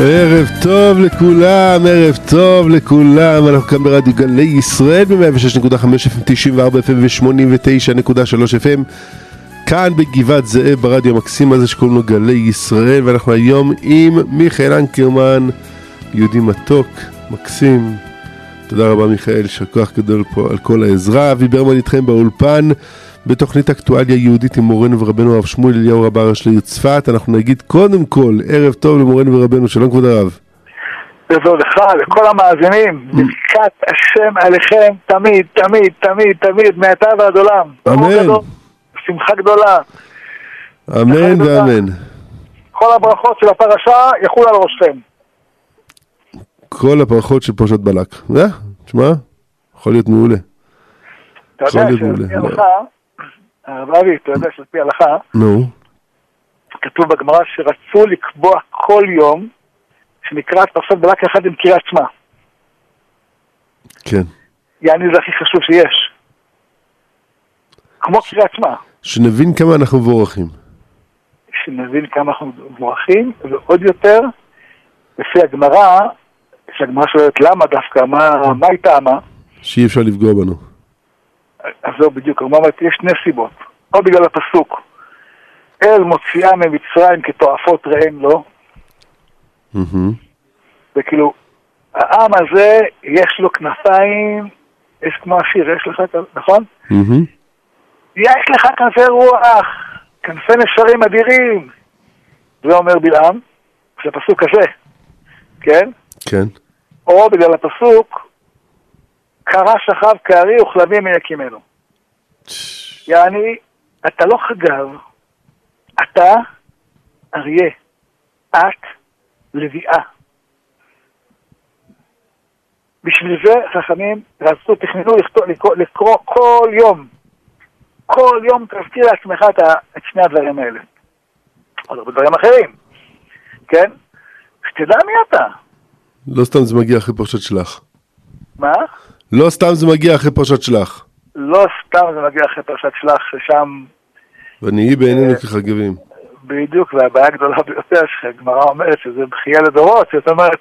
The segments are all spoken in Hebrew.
ערב טוב לכולם, ערב טוב לכולם, אנחנו כאן ברדיו גלי ישראל ב-106.5 FM, 94 FM ו-89.3 FM כאן בגבעת זאב ברדיו המקסים הזה שקוראים לו גלי ישראל ואנחנו היום עם מיכאל אנקרמן, יהודי מתוק, מקסים. תודה רבה מיכאל, יישר כוח גדול פה על כל העזרה, אבי ברמן איתכם באולפן בתוכנית אקטואליה יהודית עם מורנו ורבנו הרב שמואל אליהו רב הראש לעיר צפת. אנחנו נגיד קודם כל ערב טוב למורנו ורבנו, שלום כבוד הרב. וזו לך, לכל המאזינים, ברכת השם עליכם תמיד, תמיד, תמיד, תמיד, מעתה ועד עולם. אמן. שמחה גדולה. אמן ואמן. כל הברכות של הפרשה יחול על ראשכם. כל הברכות של פרשת בלק. אה, תשמע, יכול להיות מעולה. אתה יודע שלפי הלכה, הרב אבי, אתה יודע שעל פי הלכה, נו, כתוב בגמרא שרצו לקבוע כל יום שנקרא את פרשת בלק יחד עם קריאת שמע. כן. יעני זה הכי חשוב שיש. כמו קריאת שמע. שנבין כמה אנחנו מבורכים. שנבין כמה אנחנו מבורכים, ועוד יותר, לפי הגמרא, שהגמרא שואלת למה דווקא, מה, מה היא טעמה, שאי אפשר לפגוע בנו. אז זהו בדיוק, אומרת, יש שני סיבות. או בגלל הפסוק, אל מוציאה ממצרים כתועפות ראם לו. וכאילו, העם הזה, יש לו כנפיים, יש כמו השיר, יש לך, כזה, נכון? יש לך כנפי רוח, כנפי נשרים אדירים. זה אומר בלעם, זה הפסוק הזה, כן? כן. או בגלל הפסוק, קרא שכב כארי וכלבים מיקימנו. יעני, אתה לא חגב, אתה אריה, את לביאה. בשביל זה חכמים רצו, תכננו לכתוב, לקרוא, לקרוא כל יום, כל יום תזכיר לעצמך את, את שני הדברים האלה. עוד הרבה דברים אחרים, כן? שתדע מי אתה. לא סתם זה מגיע אחרי פרשת שלח. מה? לא סתם זה מגיע אחרי פרשת שלח. לא סתם זה מגיע אחרי פרשת שלח, ששם ונהי בעינינו כחגבים. בדיוק, והבעיה הגדולה ביותר, שהגמרא אומרת שזה בכייה לדורות, זאת אומרת,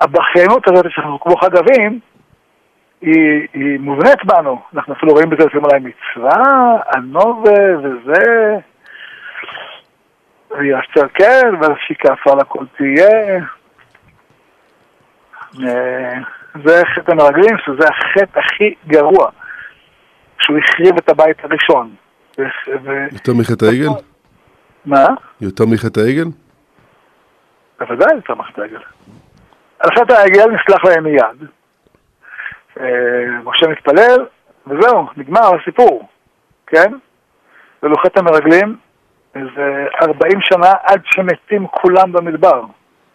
הבכיינות הזאת שאנחנו כמו חגבים, היא, היא מובנית בנו. אנחנו אפילו רואים בזה לפעמים אולי מצווה, הנובה וזה, ויעשר כן, ושיקף על הכל תהיה. זה חטא המרגלים, שזה החטא הכי גרוע, שהוא החריב את הבית הראשון. ו- יותר מחטא העגל? מה? יותר מחטא העגל? בוודאי יותר מחטא העגל. על חטא העגל נסלח להם מיד. אה, משה מתפלל, וזהו, נגמר הסיפור, כן? ואילו חטא המרגלים, זה 40 שנה עד שמתים כולם במדבר,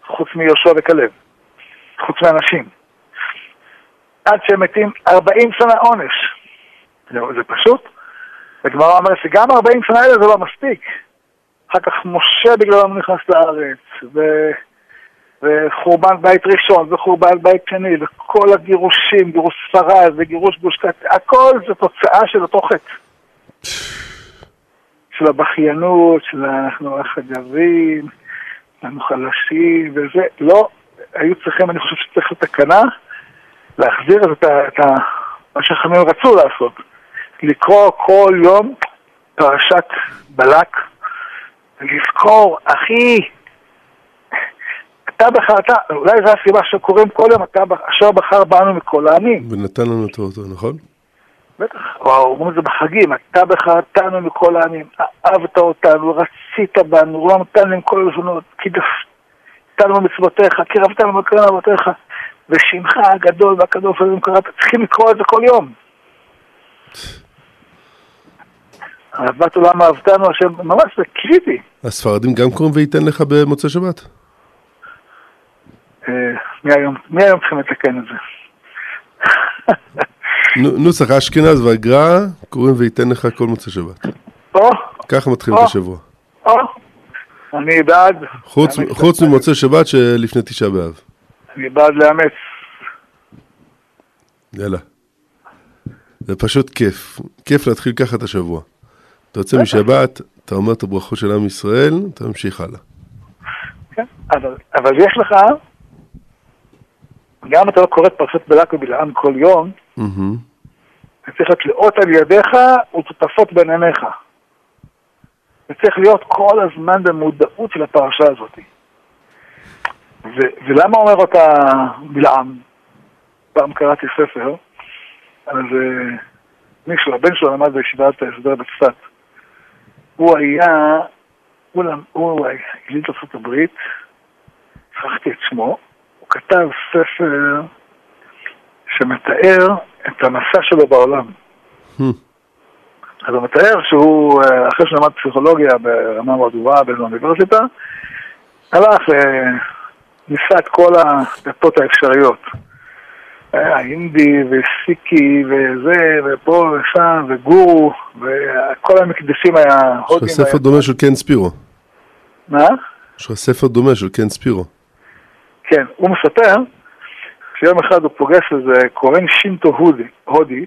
חוץ מיהושע וכלב, חוץ מהנשים. עד שהם מתים 40 שנה עונש. זה, פשוט. הגמרא אומרת שגם 40 שנה האלה זה לא מספיק. אחר כך משה בגללם נכנס לארץ, ו... וחורבן בית ראשון, וחורבן בית שני, וכל הגירושים, גירוש ספרד וגירוש גוש קט, הכל זה תוצאה של אותו חטא. של הבכיינות, של אנחנו החגבים, אנחנו חלשים, וזה, לא, היו צריכים, אני חושב שצריך לתקנה, להחזיר את, ה, את ה, מה שהחכמים רצו לעשות, לקרוא כל יום פרשת בלק, ולזכור, אחי, אתה בחרת, אולי זו הסיבה שקוראים כל יום, אתה אשר בחר בנו מכל העמים. ונתן לנו את תורתו, נכון? בטח, או אומרים את זה בחגים, אתה בחרתנו מכל העמים, אהבת אותנו, רצית בנו, לא נתן להם כל הלשונות, קידפתנו במצוותיך, קירבתנו בקרן אבותיך, ושמך הגדול והקדוש הזה קראת, צריכים לקרוא את זה כל יום. אהבת עולם אהבתנו, השם, ממש זה קריטי. הספרדים גם קוראים וייתן לך במוצאי שבת? אה, מי היום, צריכים לתקן את זה? נו- נוסח אשכנז והגר"א קוראים וייתן לך כל מוצאי שבת. או, ככה מתחילים. את השבוע. או, אני בעד, אני- חוץ ממוצאי שבת שלפני תשעה באב. אני בעד לאמץ. יאללה. זה פשוט כיף. כיף להתחיל ככה את השבוע. אתה יוצא. משבת, אתה אומר את הברכות של עם ישראל, אתה ממשיך הלאה. כן, אבל, אבל יש לך, גם אתה לא קורא את פרשת בלק ובלעם כל יום. זה צריך להיות לאות על ידיך ושותפות בין עיניך. זה צריך להיות כל הזמן במודעות של הפרשה הזאת. ו- ולמה אומר אותה בלעם? פעם קראתי ספר, אז אה, מישהו, הבן שלו למד בישיבת ההסדר בצפת. הוא היה, הוא, הוא יליד הברית, שכחתי את שמו, הוא כתב ספר שמתאר את המסע שלו בעולם. Hmm. אז הוא מתאר שהוא, אה, אחרי שלמד פסיכולוגיה ברמה מאוד גבוהה באיזו אוניברסיטה, הלך וניסה את כל הדתות האפשריות. היה אינדי וסיקי וזה, ופה ושם, וגורו, וכל המקדשים היה יש לך ספר דומה של קן ספירו. מה? יש לך ספר דומה של קן ספירו. כן, הוא מספר שיום אחד הוא פוגש איזה כהן שינטו הודי, הודי.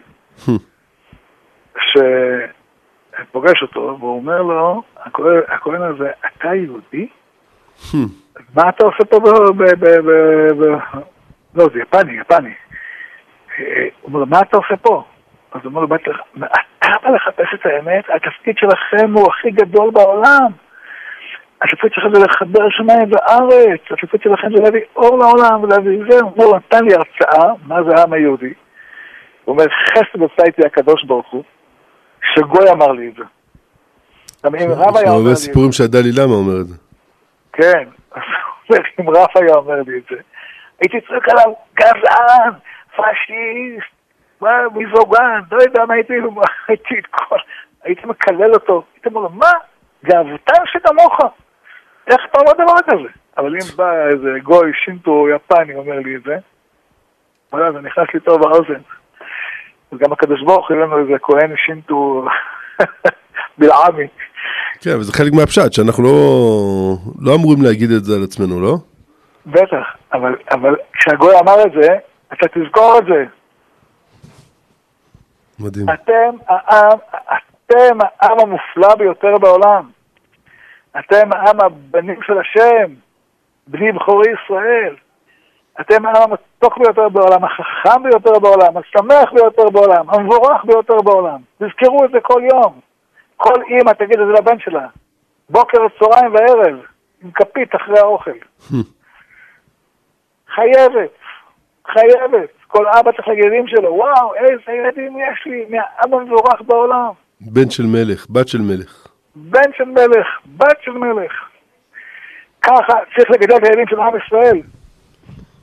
שפוגש אותו, והוא אומר לו, הכהן הזה, אתה יהודי? מה אתה עושה פה ב... ב, ב, ב, ב לא, זה יפני, יפני. אה, הוא אומר מה אתה עושה פה? אז הוא אומר "באתי לך- אתה בא לחפש את האמת? התפקיד שלכם הוא הכי גדול בעולם. התפקיד שלכם זה לחבר שמיים וארץ, התפקיד שלכם זה להביא אור לעולם ולהביא זה. הוא אומר, נתן לי הרצאה, מה זה העם היהודי. הוא אומר, חסד עשה איתי הקדוש ברוך הוא, שגוי אמר לי את זה. גם אם רב יש היה אומר הרבה לי את זה. סיפורים שהדלי למה אומר את זה. כן, אומר, אם רף היה אומר לי את זה, הייתי צועק עליו, גזען, פשיסט, מה, מיזוגן, לא יודע מה הייתי, הייתי את כל, הייתי מקלל אותו, הייתי אומר לו, מה, גאוותן שכמוך, איך אתה אומר דבר כזה? אבל אם בא איזה גוי שינטו יפני אומר לי את זה, וואלה, זה נכנס לי טוב באוזן. וגם הקדוש ברוך הוא, לנו איזה כהן שינטו בלעמי. כן, אבל זה חלק מהפשט, שאנחנו לא, לא אמורים להגיד את זה על עצמנו, לא? בטח, אבל, אבל כשהגוי אמר את זה, אתה תזכור את זה. מדהים. אתם העם, אתם העם המופלא ביותר בעולם. אתם העם הבנים של השם, בני בכורי ישראל. אתם העם המתוק ביותר בעולם, החכם ביותר בעולם, השמח ביותר בעולם, המבורך ביותר בעולם. תזכרו את זה כל יום. כל אימא תגיד את זה לבן שלה. בוקר, צהריים וערב, עם כפית אחרי האוכל. חייבת, חייבת. כל אבא צריך לילדים שלו, וואו, איזה ילדים יש לי, מהאבא המבורך בעולם. בן של מלך, בת של מלך. בן של מלך, בת של מלך. ככה צריך לגדל את הילדים של עם ישראל.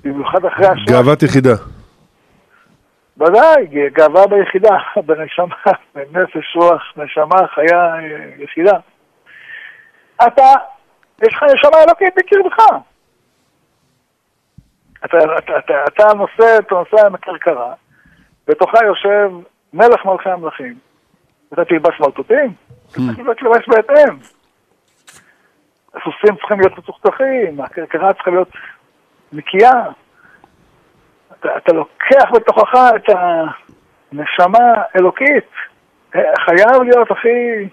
במיוחד אחרי השואה. גאוות יחידה. ודאי, גאווה ביחידה, בנשמה, בנפש, רוח, נשמה, חיה אה, יחידה. אתה, יש לך נשמה אלוקית בקרבך. אתה, אתה, אתה, אתה נושא, אתה נוסע עם הכרכרה, בתוכה יושב מלך מלכי המלכים. אתה תלבש מרטוטים? אתה צריך ללבש בהתאם. הסוסים צריכים להיות מצוחצחים, הכרכרה צריכה להיות נקייה. אתה, אתה לוקח בתוכך את הנשמה האלוקית. אה, חייב להיות הכי...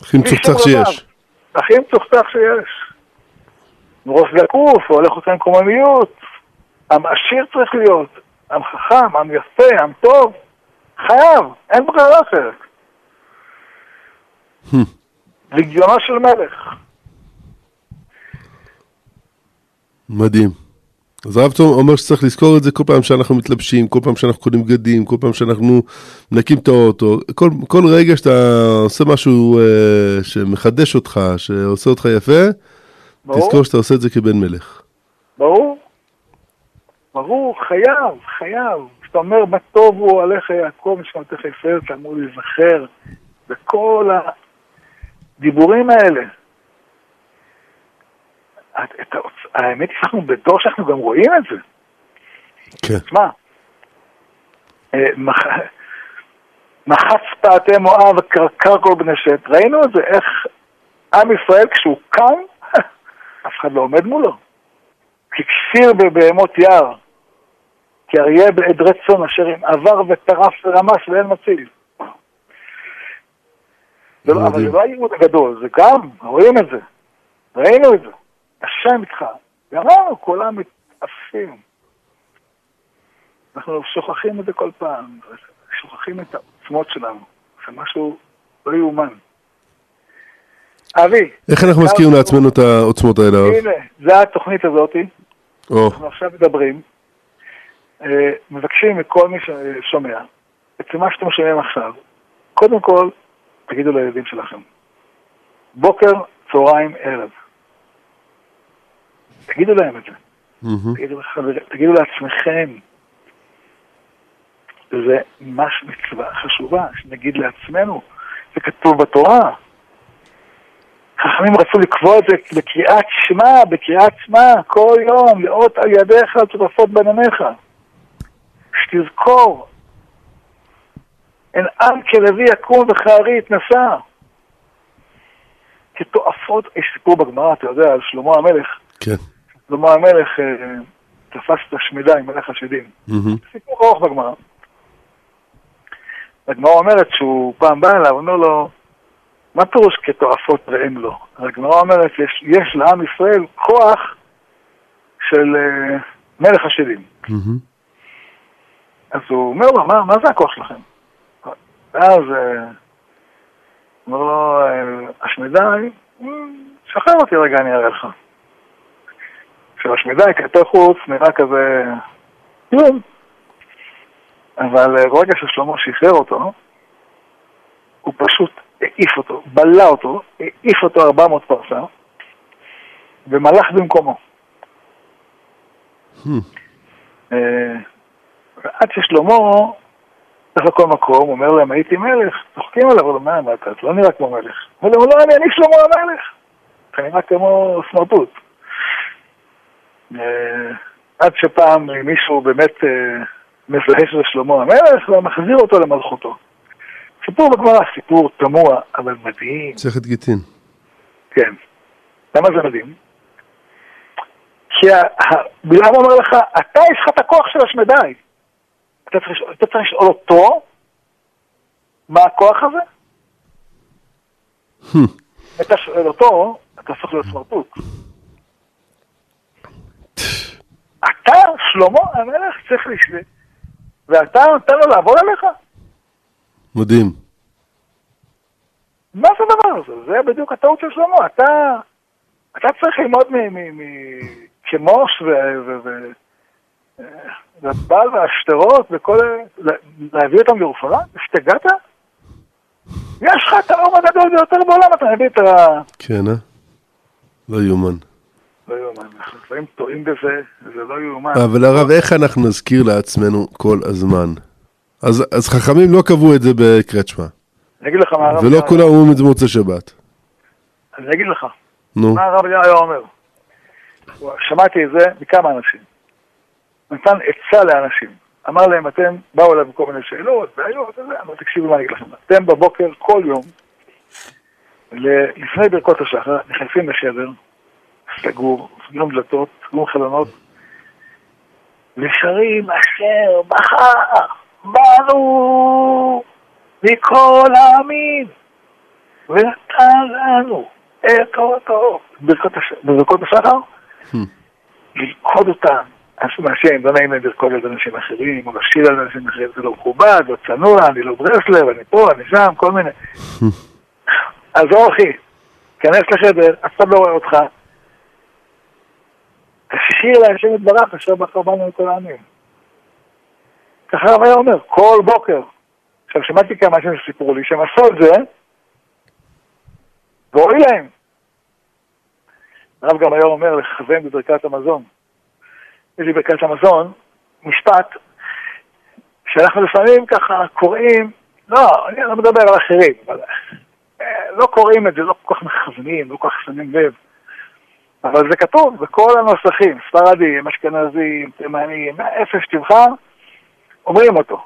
הכי מצוחצח. שיש. הכי מצוחצח שיש. ראש זקוף, הולך עם קוממיות. עם עשיר צריך להיות, עם חכם, עם יפה, עם טוב. חייב, אין ברירה אחרת. לגיונו של מלך. מדהים. אז הרב תום אומר שצריך לזכור את זה כל פעם שאנחנו מתלבשים, כל פעם שאנחנו קונים בגדים, כל פעם שאנחנו מנקים את האוטו, כל, כל רגע שאתה עושה משהו אה, שמחדש אותך, שעושה אותך יפה, ברור, תזכור שאתה עושה את זה כבן מלך. ברור. ברור, חייב, חייב. כשאתה אומר מה טוב הוא עליך יעקב משמעותך ישראל, אתה אמור להיזכר בכל הדיבורים האלה. את, את, האוצ- האמת היא שאנחנו בדור שאנחנו גם רואים את זה. כן. תשמע, אה, מח- מחץ פעתי מואב וקרקר כל בני שת, ראינו את זה, איך עם ישראל כשהוא קם, אף אחד לא עומד מולו. ככסיר בבהמות יער, כאריה בעדרי צאן אשר עבר וטרף ורמס ואין מציל. לא- אבל. זה לא הייעוד הגדול, זה גם, רואים את זה, ראינו את זה. השם איתך. גמרנו, כולם מתעפים. אנחנו שוכחים את זה כל פעם, שוכחים את העוצמות שלנו. זה משהו לא יאומן. אבי. איך אנחנו מזכירים לעצמנו את העוצמות האלה? הנה, זה התוכנית הזאתי. אנחנו עכשיו מדברים, אה, מבקשים מכל מי ששומע, אצל מה שאתם שומעים עכשיו, קודם כל, תגידו לילדים שלכם. בוקר, צהריים, ערב. תגידו להם את זה. מהמם. תגידו, לחבר- תגידו לעצמכם. וזה ממש מצווה חשובה, שנגיד לעצמנו, זה כתוב בתורה. חכמים רצו לקבוע את זה בקריאת שמע, בקריאת שמע, כל יום, לאות על ידיך צורפות בניניך. שתזכור, אין עם כלוי יקום וכארי יתנשא. כתועפות, יש סיפור בגמרא, אתה יודע, על שלמה המלך. כן. שלמה המלך אה, תפס את השמידה עם מלך השדים. סיפור ארוך בגמרא. הגמרא אומרת שהוא פעם בא אליו, אומר לו, מה פירוש כתועפות והם לא? הגמרא אומרת, יש, יש לעם ישראל כוח של אה, מלך השדים. אז הוא אומר לו, מה, מה זה הכוח שלכם? ואז אה, אומר לו, "אמ, שחרר אותי רגע, אני אראה לך. השמידאי כלפי חוץ נראה כזה כלום, אבל אה, ברגע ששלמה שחרר אותו, הוא פשוט העיף אותו, בלע אותו, העיף אותו 400 פרסה, ומלך במקומו. Hmm. אה, ועד ששלמה הולך לכל מקום, אומר להם, הייתי מלך, צוחקים עליו, אבל מה, מה, אתה אתה לא נראה כמו מלך. הוא אומר, לא, אני, אני שלמה המלך. אתה נראה כמו סמרטוט. אה, עד שפעם מישהו באמת אה, מזהה שזה שלמה המלך, ומחזיר אותו למלכותו. סיפור בגמרא, סיפור תמוה, אבל מדהים. מסכת גיטין. כן. למה זה מדהים? כי בלעם אומר לך, אתה יש לך את הכוח של השמדי. אתה צריך, אתה צריך לשאול אותו, מה הכוח הזה? אתה שואל אותו, אתה הופך להיות סמרטוט. אתה, שלמה המלך, צריך לשאול, ואתה נותן לו לעבוד עליך? מדהים. מה זה הדבר הזה? זה בדיוק הטעות של שלמה. אתה, אתה צריך ללמוד מ- מ- מ- כמוש ו- ו- ו- והבעל והשטרות וכל... להביא אותם לירושלים? השתגעת? יש לך את האור הגדול ביותר בעולם, אתה מביא את ה... כן, אה? לא יאומן. לא יאומן, אנחנו לפעמים טועים בזה, זה לא יאומן. אבל הרב, איך אנחנו נזכיר לעצמנו כל הזמן? אז, אז חכמים לא קבעו את זה שמע, אני אגיד לך מה הרב... ולא כולם אומרים את זה במוצאי שבת. אני אגיד לך, נו, מה הרב היה אומר. שמעתי את זה מכמה אנשים. נתן עצה לאנשים. אמר להם, אתם, באו אליו עם כל מיני שאלות, בעיות, וזה, אמר, תקשיבו מה אני אגיד לכם. אתם בבוקר, כל יום, לפני ברכות השחר, נכנסים לחדר, סגור, סגורים דלתות, סגורים חלונות, ושרים אשר בחר בנו מכל העמים, ונתן לנו את תורתו. ברכות הש- ברכות השחר, Hmm. ללכוד אותם. אנשים מהשם, לא נעים להם לרקוד על אנשים אחרים, או לשיר על אנשים אחרים, זה לא מכובד, לא צנוע, אני לא ברסלב, אני פה, אני שם, כל מיני. עזור אחי, כנס לחדר, אף אחד לא רואה אותך. תשאיר להשם יתברך אשר בחר בנו מכל העמים. ככה הרב היה אומר, כל בוקר. עכשיו, שמעתי כמה אנשים שסיפרו לי שהם עשו את זה, והועיל להם. הרב גם היה אומר לכוון בברכת המזון. יש לי ברכת המזון, משפט, שאנחנו לפעמים ככה קוראים, לא, אני לא מדבר על אחרים, אבל אה, לא קוראים את זה, לא כל כך מכוונים, לא כל כך שמים לב. אבל זה כתוב בכל הנוסחים, ספרדים, אשכנזים, תימנים, איפה שתבחר, אומרים אותו.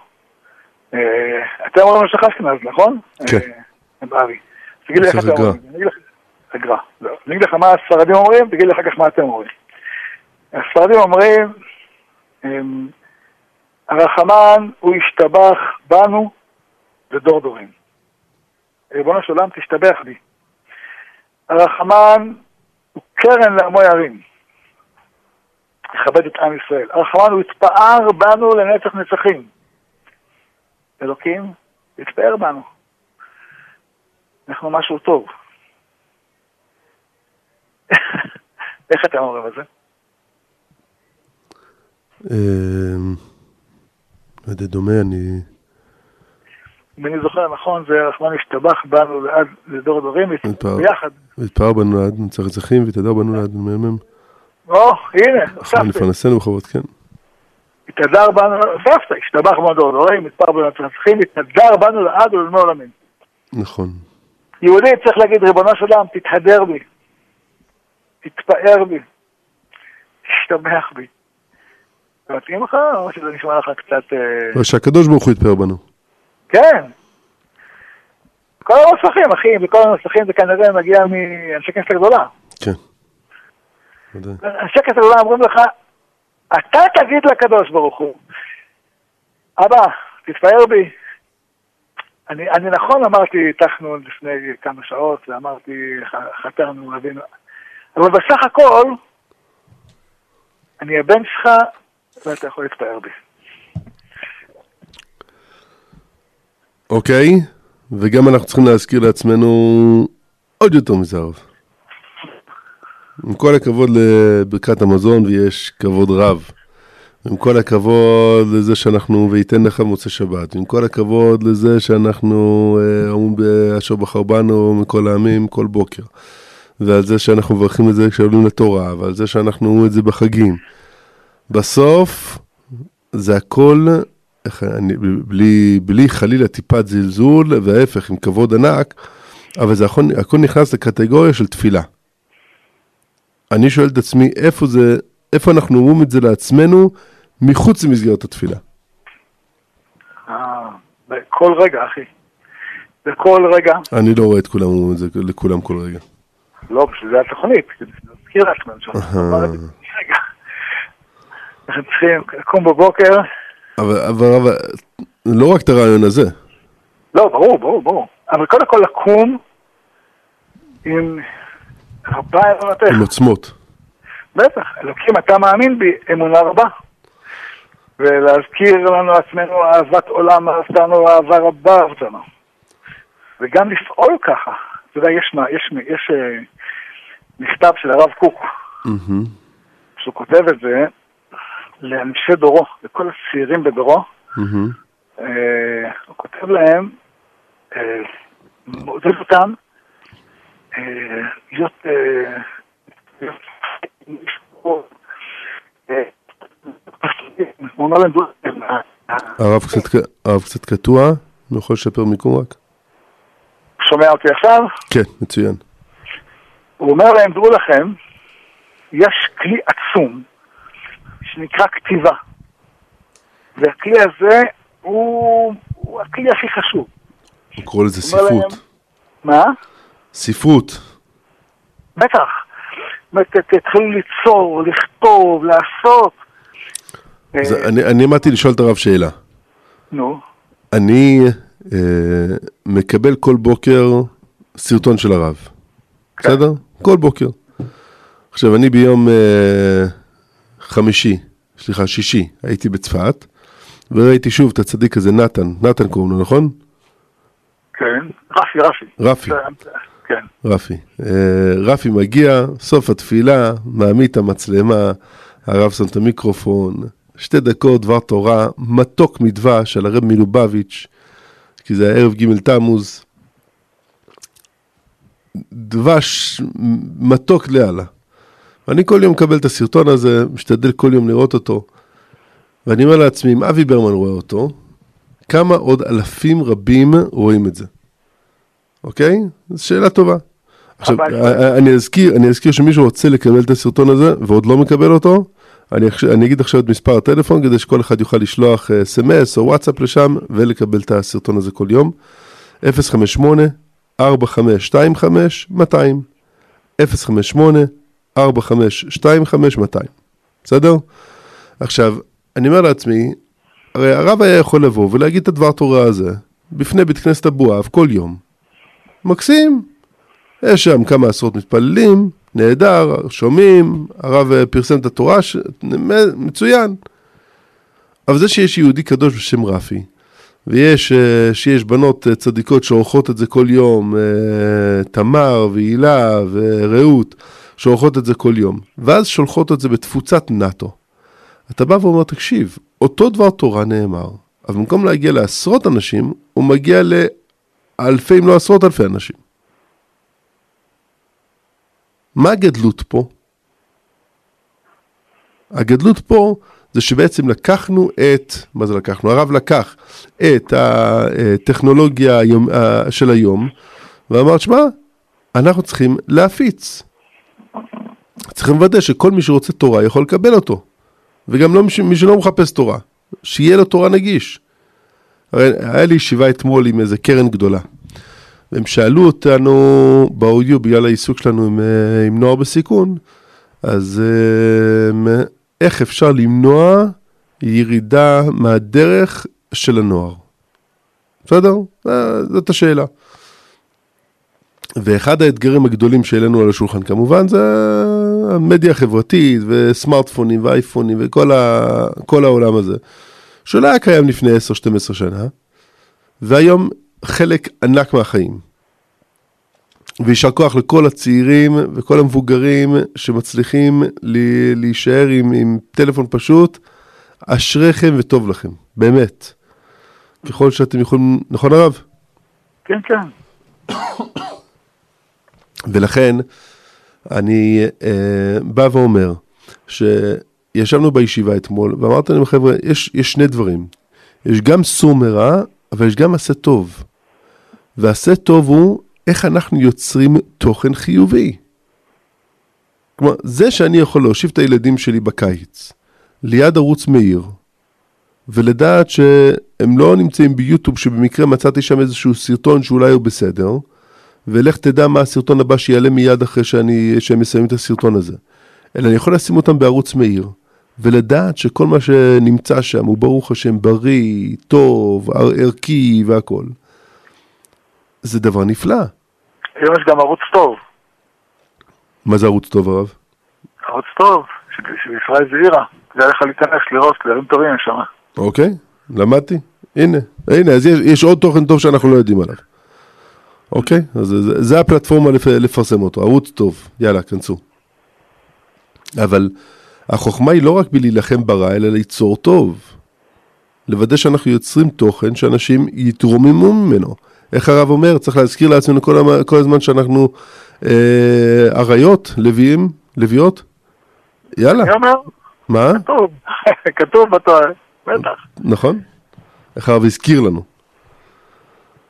אה, אתם אומרים נוסח אשכנז, נכון? כן. אה, באבי. תגיד לי איך אתם הגר"א. אומרים. הגר"א. לא. אני אגיד לך מה הספרדים אומרים, תגיד לי אחר כך מה אתם אומרים. הספרדים אומרים, אמ, הרחמן הוא ישתבח בנו לדור דורים. ריבונו של עולם תשתבח בי. הרחמן הוא קרן לעמו ירים. יכבד את עם ישראל. הרחמן הוא יתפאר בנו לנצח נצחים. אלוקים יתפאר בנו. אנחנו משהו טוב. איך אתם אומרים את זה? אמ, לא דומה, אני... אם אני זוכר נכון, זה רחמן השתבח בנו לעד לדור מתפאר. ביחד. ותפאר בנו לעד נצח נצחים, ותדר בנו לעד מ"מ. או, הנה, הוספתי. לפרנסנו בכבוד, כן. התהדר בנו, הוספת, השתבח בנו לדור הדורים, מתפאר בנו לנצחים, התהדר בנו לעד ולעולמי עולמים. נכון. יהודי צריך להגיד, ריבונו של עולם, תתהדר בי, תתפאר בי, תשתבח בי. מתאים לך, או שזה נשמע לך קצת... אה, אבל שהקדוש ברוך הוא יתפאר בנו. כן. כל הנוסחים, אחי, וכל הנוסחים זה כנראה מגיע מאנשי כנסת הגדולה. כן. אנשי כנסת הגדולה אומרים לך, אתה תגיד לקדוש ברוך הוא, אבא, תתפאר בי. אני, אני נכון אמרתי, הטחנו לפני כמה שעות, ואמרתי, חתרנו, אבינו, אבל בסך הכל, אני הבן שלך, ואתה יכול להתפאר בי. אוקיי, וגם אנחנו צריכים להזכיר לעצמנו עוד יותר מזה הרב. עם כל הכבוד לברכת המזון, ויש כבוד רב. עם כל הכבוד לזה שאנחנו, וייתן לך מוצא שבת. עם כל הכבוד לזה שאנחנו אה, אומרים באשר בחר בנו מכל העמים כל בוקר. ועל זה שאנחנו מברכים את זה כשעולים לתורה, ועל זה שאנחנו אומרים את זה בחגים. בסוף, זה הכל, אני, בלי, בלי חלילה טיפת זלזול, וההפך, עם כבוד ענק, אבל זה הכל, הכל נכנס לקטגוריה של תפילה. אני שואל את עצמי, איפה זה, איפה אנחנו אומרים את זה לעצמנו, מחוץ למסגרת התפילה. אה, בכל רגע, אחי. בכל רגע. אני לא רואה את כולם אומרים את זה לכולם כל רגע. לא, בשביל זה התוכנית, להזכיר לעצמנו שאנחנו צריכים לקום בבוקר, אבל, אבל, אבל לא רק את הרעיון הזה, לא, ברור, ברור, ברור. אבל קודם כל לקום עם רבה אמונתך. עם עוצמות. בטח, אלוקים, אתה מאמין בי, אמונה רבה. ולהזכיר לנו עצמנו אהבת עולם, אהבתנו, אהבה רבה אהבתנו. וגם לפעול ככה. אתה יודע, יש, מה- יש, יש אה, מכתב של הרב קוק, מהמם. שהוא כותב את זה לאנשי דורו, לכל הצעירים בדורו. אה, הוא כותב להם, אה, מעודד אותם אה, להיות... אה, הרב קצת קטוע, אני יכול לשפר מיקום רק? שומע אותי עכשיו? כן, מצוין. הוא אומר להם, דעו לכם, יש כלי עצום שנקרא כתיבה. והכלי הזה הוא, הוא הכלי הכי חשוב. הוא קורא לזה ספרות. להם- מה? ספרות. בטח. זאת אומרת, תתחילו ליצור, לכתוב, לעשות. זה, אה, אני, אני לשאול את הרב שאלה. נו, אני אה, מקבל כל בוקר סרטון של הרב. כן. בסדר? כל בוקר. עכשיו, אני ביום אה, חמישי, סליחה, שישי, הייתי בצפת, וראיתי שוב את הצדיק הזה, נתן, נתן קוראים לו, נכון? כן. רפי, רפי. רפי. כן. רפי. אה, רפי מגיע, סוף התפילה, מעמיד את המצלמה, הרב שם את המיקרופון, שתי דקות דבר תורה, מתוק מדבש על הרב מלובביץ', כי זה היה ערב ג' תמוז. דבש מתוק לאללה. ואני כל יום מקבל את הסרטון הזה, משתדל כל יום לראות אותו. ואני אומר לעצמי, אם אבי ברמן רואה אותו, כמה עוד אלפים רבים רואים את זה? אוקיי? זו שאלה טובה. עכשיו, אבל- א- אני אזכיר, אני אזכיר שמי שרוצה לקבל את הסרטון הזה ועוד לא מקבל אותו, אני, אני אגיד עכשיו את מספר הטלפון כדי שכל אחד יוכל לשלוח אה, אס.אם.אס או וואטסאפ לשם ולקבל את הסרטון הזה כל יום. 058 4525 200 058 4525 200 בסדר? עכשיו, אני אומר לעצמי, הרי הרב היה יכול לבוא ולהגיד את הדבר תורה הזה בפני בית כנסת אבואב כל יום. מקסים. יש שם כמה עשרות מתפללים, נהדר, שומעים, הרב אה, פרסם את התורה, ש... מצוין. אבל זה שיש יהודי קדוש בשם רפי, ויש אה, שיש בנות אה, צדיקות שעורכות את זה כל יום, תמר והילה ורעות, שעורכות את זה כל יום, ואז שולחות את זה בתפוצת נאטו. אתה בא ואומר, תקשיב, אותו דבר תורה נאמר, אבל במקום להגיע לעשרות אנשים, הוא מגיע לאלפי, אם לא עשרות אלפי אנשים. מה הגדלות פה? הגדלות פה זה שבעצם לקחנו את, מה זה לקחנו? הרב לקח את הטכנולוגיה של היום ואמר, שמע, אנחנו צריכים להפיץ. צריכים לוודא שכל מי שרוצה תורה יכול לקבל אותו. וגם לא מי שלא מחפש תורה, שיהיה לו תורה נגיש. הרי היה לי ישיבה אתמול עם איזה קרן גדולה. והם שאלו אותנו באודיו, בגלל העיסוק שלנו עם, אה, עם נוער בסיכון, אז אה, איך אפשר למנוע ירידה מהדרך של הנוער? בסדר? אה, זאת השאלה. ואחד האתגרים הגדולים שהעלינו על השולחן כמובן זה המדיה החברתית וסמארטפונים ואייפונים וכל ה, העולם הזה, שלא היה קיים לפני 10-12 שנה, והיום חלק ענק מהחיים. ויישר כוח לכל הצעירים וכל המבוגרים שמצליחים להישאר עם, עם טלפון פשוט, אשריכם וטוב לכם, באמת. ככל שאתם יכולים, נכון הרב? כן, כן. ולכן אני אה, בא ואומר שישבנו בישיבה אתמול ואמרת להם חבר'ה, יש, יש שני דברים, יש גם סור מרע, אבל יש גם עשה טוב. ועשה טוב הוא איך אנחנו יוצרים תוכן חיובי. כלומר, זה שאני יכול להושיב את הילדים שלי בקיץ, ליד ערוץ מאיר, ולדעת שהם לא נמצאים ביוטיוב שבמקרה מצאתי שם איזשהו סרטון שאולי הוא בסדר, ולך תדע מה הסרטון הבא שיעלה מיד אחרי שאני, שהם מסיימים את הסרטון הזה. אלא אני יכול לשים אותם בערוץ מאיר, ולדעת שכל מה שנמצא שם הוא ברוך השם בריא, טוב, ערכי והכל. זה דבר נפלא. היום יש גם ערוץ טוב. מה זה ערוץ טוב, הרב? ערוץ טוב, שישראל זעירה. כדאי לך להיכנס, לראות, דברים טובים שם. אוקיי, למדתי. הנה, הנה, אז יש, יש עוד תוכן טוב שאנחנו לא יודעים עליו. אוקיי, אז זה, זה הפלטפורמה לפ, לפרסם אותו, ערוץ טוב, יאללה, כנסו. אבל החוכמה היא לא רק בלהילחם ברע, אלא ליצור טוב. לוודא שאנחנו יוצרים תוכן שאנשים יתרוממו ממנו. איך הרב אומר, צריך להזכיר לעצמנו כל, המ... כל הזמן שאנחנו אה, אריות, לוויים, לוויות? יאללה. אני אומר. מה? כתוב, כתוב בתואר, בטח. נכון. איך הרב הזכיר לנו.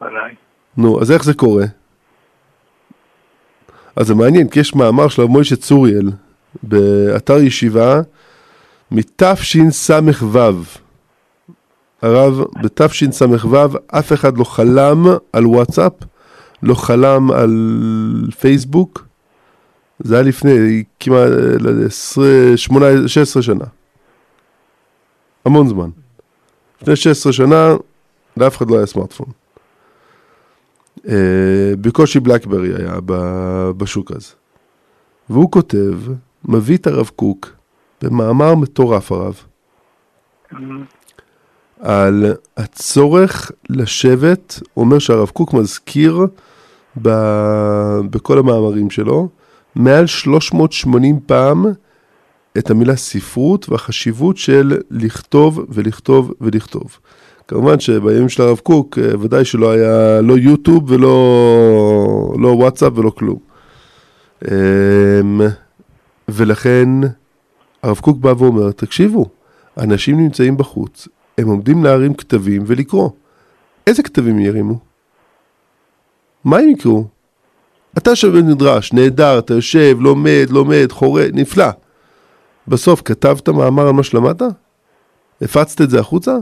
ודאי. נו, אז איך זה קורה? אז זה מעניין, כי יש מאמר של מוישה צוריאל באתר ישיבה מתשס"ו. הרב, בתשס"ו אף אחד לא חלם על וואטסאפ, לא חלם על פייסבוק. זה היה לפני כמעט 16 שנה. המון זמן. לפני 16 שנה לאף אחד לא היה סמארטפון. אה, בקושי בלקברי היה בשוק הזה. והוא כותב, מביא את הרב קוק, במאמר מטורף הרב, על הצורך לשבת, הוא אומר שהרב קוק מזכיר ב, בכל המאמרים שלו, מעל 380 פעם את המילה ספרות והחשיבות של לכתוב ולכתוב ולכתוב. כמובן שבימים של הרב קוק אה, ודאי שלא היה לא יוטיוב ולא לא וואטסאפ ולא כלום. אמ, ולכן הרב קוק בא ואומר, תקשיבו, אנשים נמצאים בחוץ, הם עומדים להרים כתבים ולקרוא. איזה כתבים ירימו? מה הם יקראו? אתה יושב במדרש, נהדר, אתה יושב, לומד, לומד, חורה, נפלא. בסוף כתבת מאמר על מה שלמדת? הפצת את זה החוצה?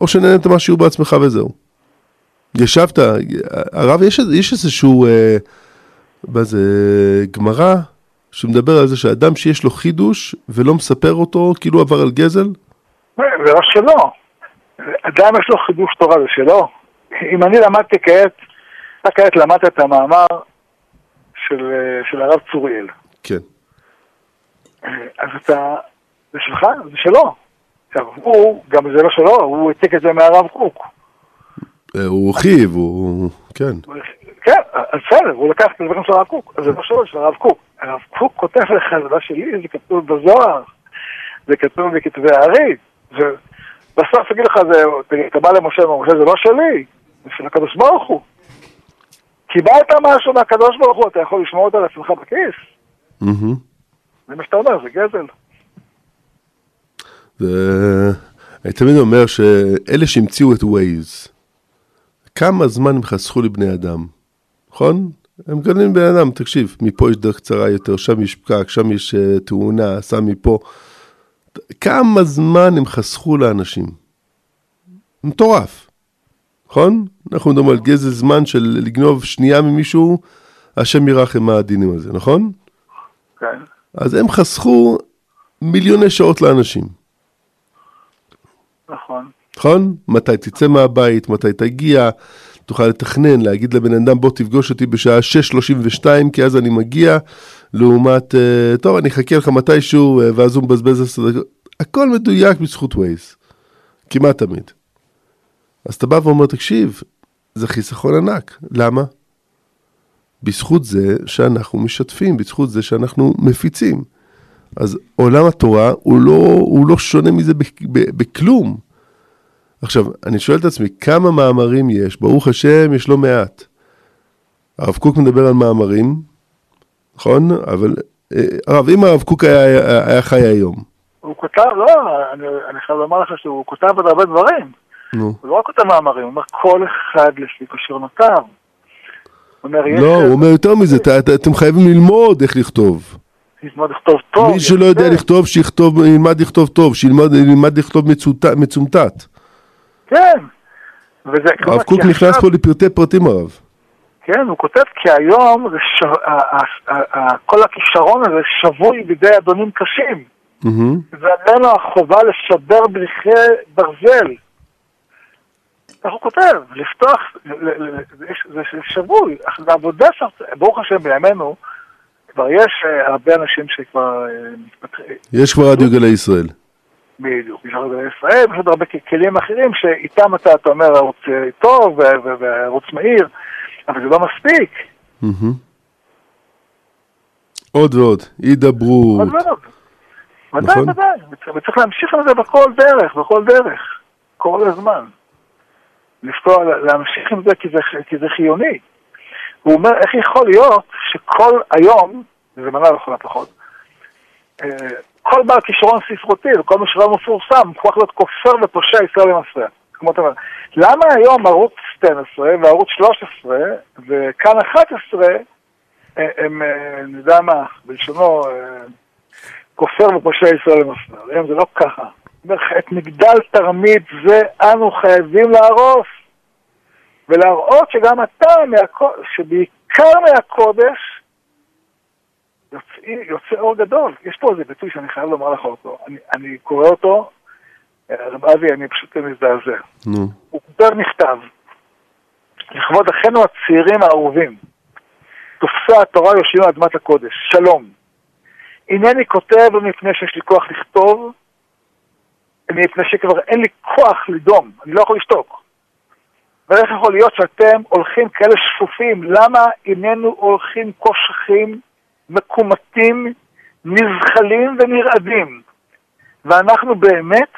או שנהנית מהשיעור בעצמך וזהו. ישבת, הרב, יש, יש איזשהו, אה, מה זה, גמרא, שמדבר על זה שאדם שיש לו חידוש ולא מספר אותו, כאילו עבר על גזל? זה לא שלו. אדם יש לו חידוש תורה, זה שלו. אם אני למדתי כעת, אתה כעת למדת את המאמר של, אה, של הרב צוריאל. כן. אה, אז אתה, זה שלך? זה שלו. הוא, גם זה לא שלו, הוא העתיק את זה מהרב קוק. אה, הוא הורחיב, הוא... כן. כן, אז בסדר, הוא לקח את הדברים של הרב קוק, זה לא שלו, של הרב קוק. הרב קוק כותב לך, זה לא שלי, זה כתוב בזוהר, זה כתוב בכתבי הארי, ובסוף יגיד לך, אתה בא למשה ומשה זה לא שלי, זה של הקדוש ברוך הוא. קיבלת משהו מהקדוש ברוך הוא, אתה יכול לשמור אותו לעצמך בכיס. מהמם. זה מה שאתה אומר, זה גזל. זה... אני תמיד אומר שאלה שהמציאו את ווייז, כמה זמן הם חסכו לבני אדם, נכון? הם מגלים בן אדם, תקשיב, מפה יש דרך קצרה יותר, שם יש פקק, שם יש uh, תאונה, סע מפה. כמה זמן הם חסכו לאנשים? מטורף, נכון? אנחנו מדברים על גזל זמן של לגנוב שנייה ממישהו, השם ירחם מה הדינים על זה, נכון? כן. אז הם חסכו מיליוני שעות לאנשים. נכון. נכון? מתי תצא מהבית, מתי תגיע, תוכל לתכנן, להגיד לבן אדם בוא תפגוש אותי בשעה 6.32 כי אז אני מגיע, לעומת, אה, טוב אני אחכה לך מתישהו אה, ואז הוא מבזבז עשר דקות, הכל מדויק בזכות ווייז, כמעט תמיד. אז אתה בא ואומר תקשיב, זה חיסכון ענק, למה? בזכות זה שאנחנו משתפים, בזכות זה שאנחנו מפיצים. אז עולם התורה הוא לא, הוא לא שונה מזה בכלום. עכשיו, אני שואל את עצמי, כמה מאמרים יש? ברוך השם, יש לא מעט. הרב קוק מדבר על מאמרים, נכון? אבל, אה, הרב, אם הרב קוק היה, היה, היה חי היום, הוא כותב, לא, אני, אני חייב לומר לך שהוא כותב עוד הרבה דברים. נו. הוא לא רק כותב מאמרים, הוא אומר כל אחד לפי כישרונותיו. לא, הוא אומר יותר מזה, אתם חייבים ללמוד איך לכתוב. ללמוד לכתוב טוב. מי שלא יודע. לכתוב, שיכתוב, ילמד לכתוב טוב, שילמד ילמד לכתוב מצומטט. כן. וזה, הרב קוק נכנס פה לפרטי פרטים הרב. כן, הוא כותב כי היום ש... כל הכישרון הזה שבוי בידי אדונים קשים. ועלינו החובה לשבר ברכי ברזל. כך הוא כותב, לפתוח, זה- שבוי. אך זה עבודה שם, ברוך השם בימינו, כבר יש אה, הרבה אנשים שכבר אה, מתפתחים, יש כבר רדיו גלי ישראל. בדיוק, יש הרבה ישראל, יש עוד הרבה כלים אחרים שאיתם אתה, אתה אומר ערוץ אה, טוב וערוץ מהיר, אבל זה לא מספיק. עוד ועוד, הידברות. עוד ועוד. ודאי, נכון. ודאי, וצריך- להמשיך עם זה בכל דרך, בכל דרך, כל הזמן. לפתור, להמשיך עם זה כי זה, כי זה חיוני. הוא אומר, איך יכול להיות שכל היום, וזה מנה לכל הפחות, אה, כל בעל כישרון ספרותי וכל מי שלא מפורסם, הוא יכול להיות כופר ופושע ישראל למפרע. כמו אתה אומר, למה היום ערוץ 12 וערוץ 13 וכאן 11 אה, הם, אה, אני יודע מה, בלשונו, כופר ופושע ישראל למפרע. היום זה לא ככה. את מגדל תרמית זה אנו חייבים להרוס. ולהראות שגם אתה, שבעיקר מהקודש, יוצא, יוצא אור גדול. יש פה איזה ביטוי שאני חייב לומר לך אותו. אני, אני קורא אותו, אה, רב אבי, אני פשוט מזדעזע. נו. הוא כותב מכתב לכבוד אחינו הצעירים האהובים. תופסה התורה יושבים על אדמת הקודש. שלום. הנני כותב מפני שיש לי כוח לכתוב, מפני שכבר אין לי כוח לדום, אני לא יכול לשתוק. ואיך יכול להיות שאתם הולכים כאלה שפופים? למה איננו הולכים קושחים, מקומטים, נזחלים ונרעדים? ואנחנו באמת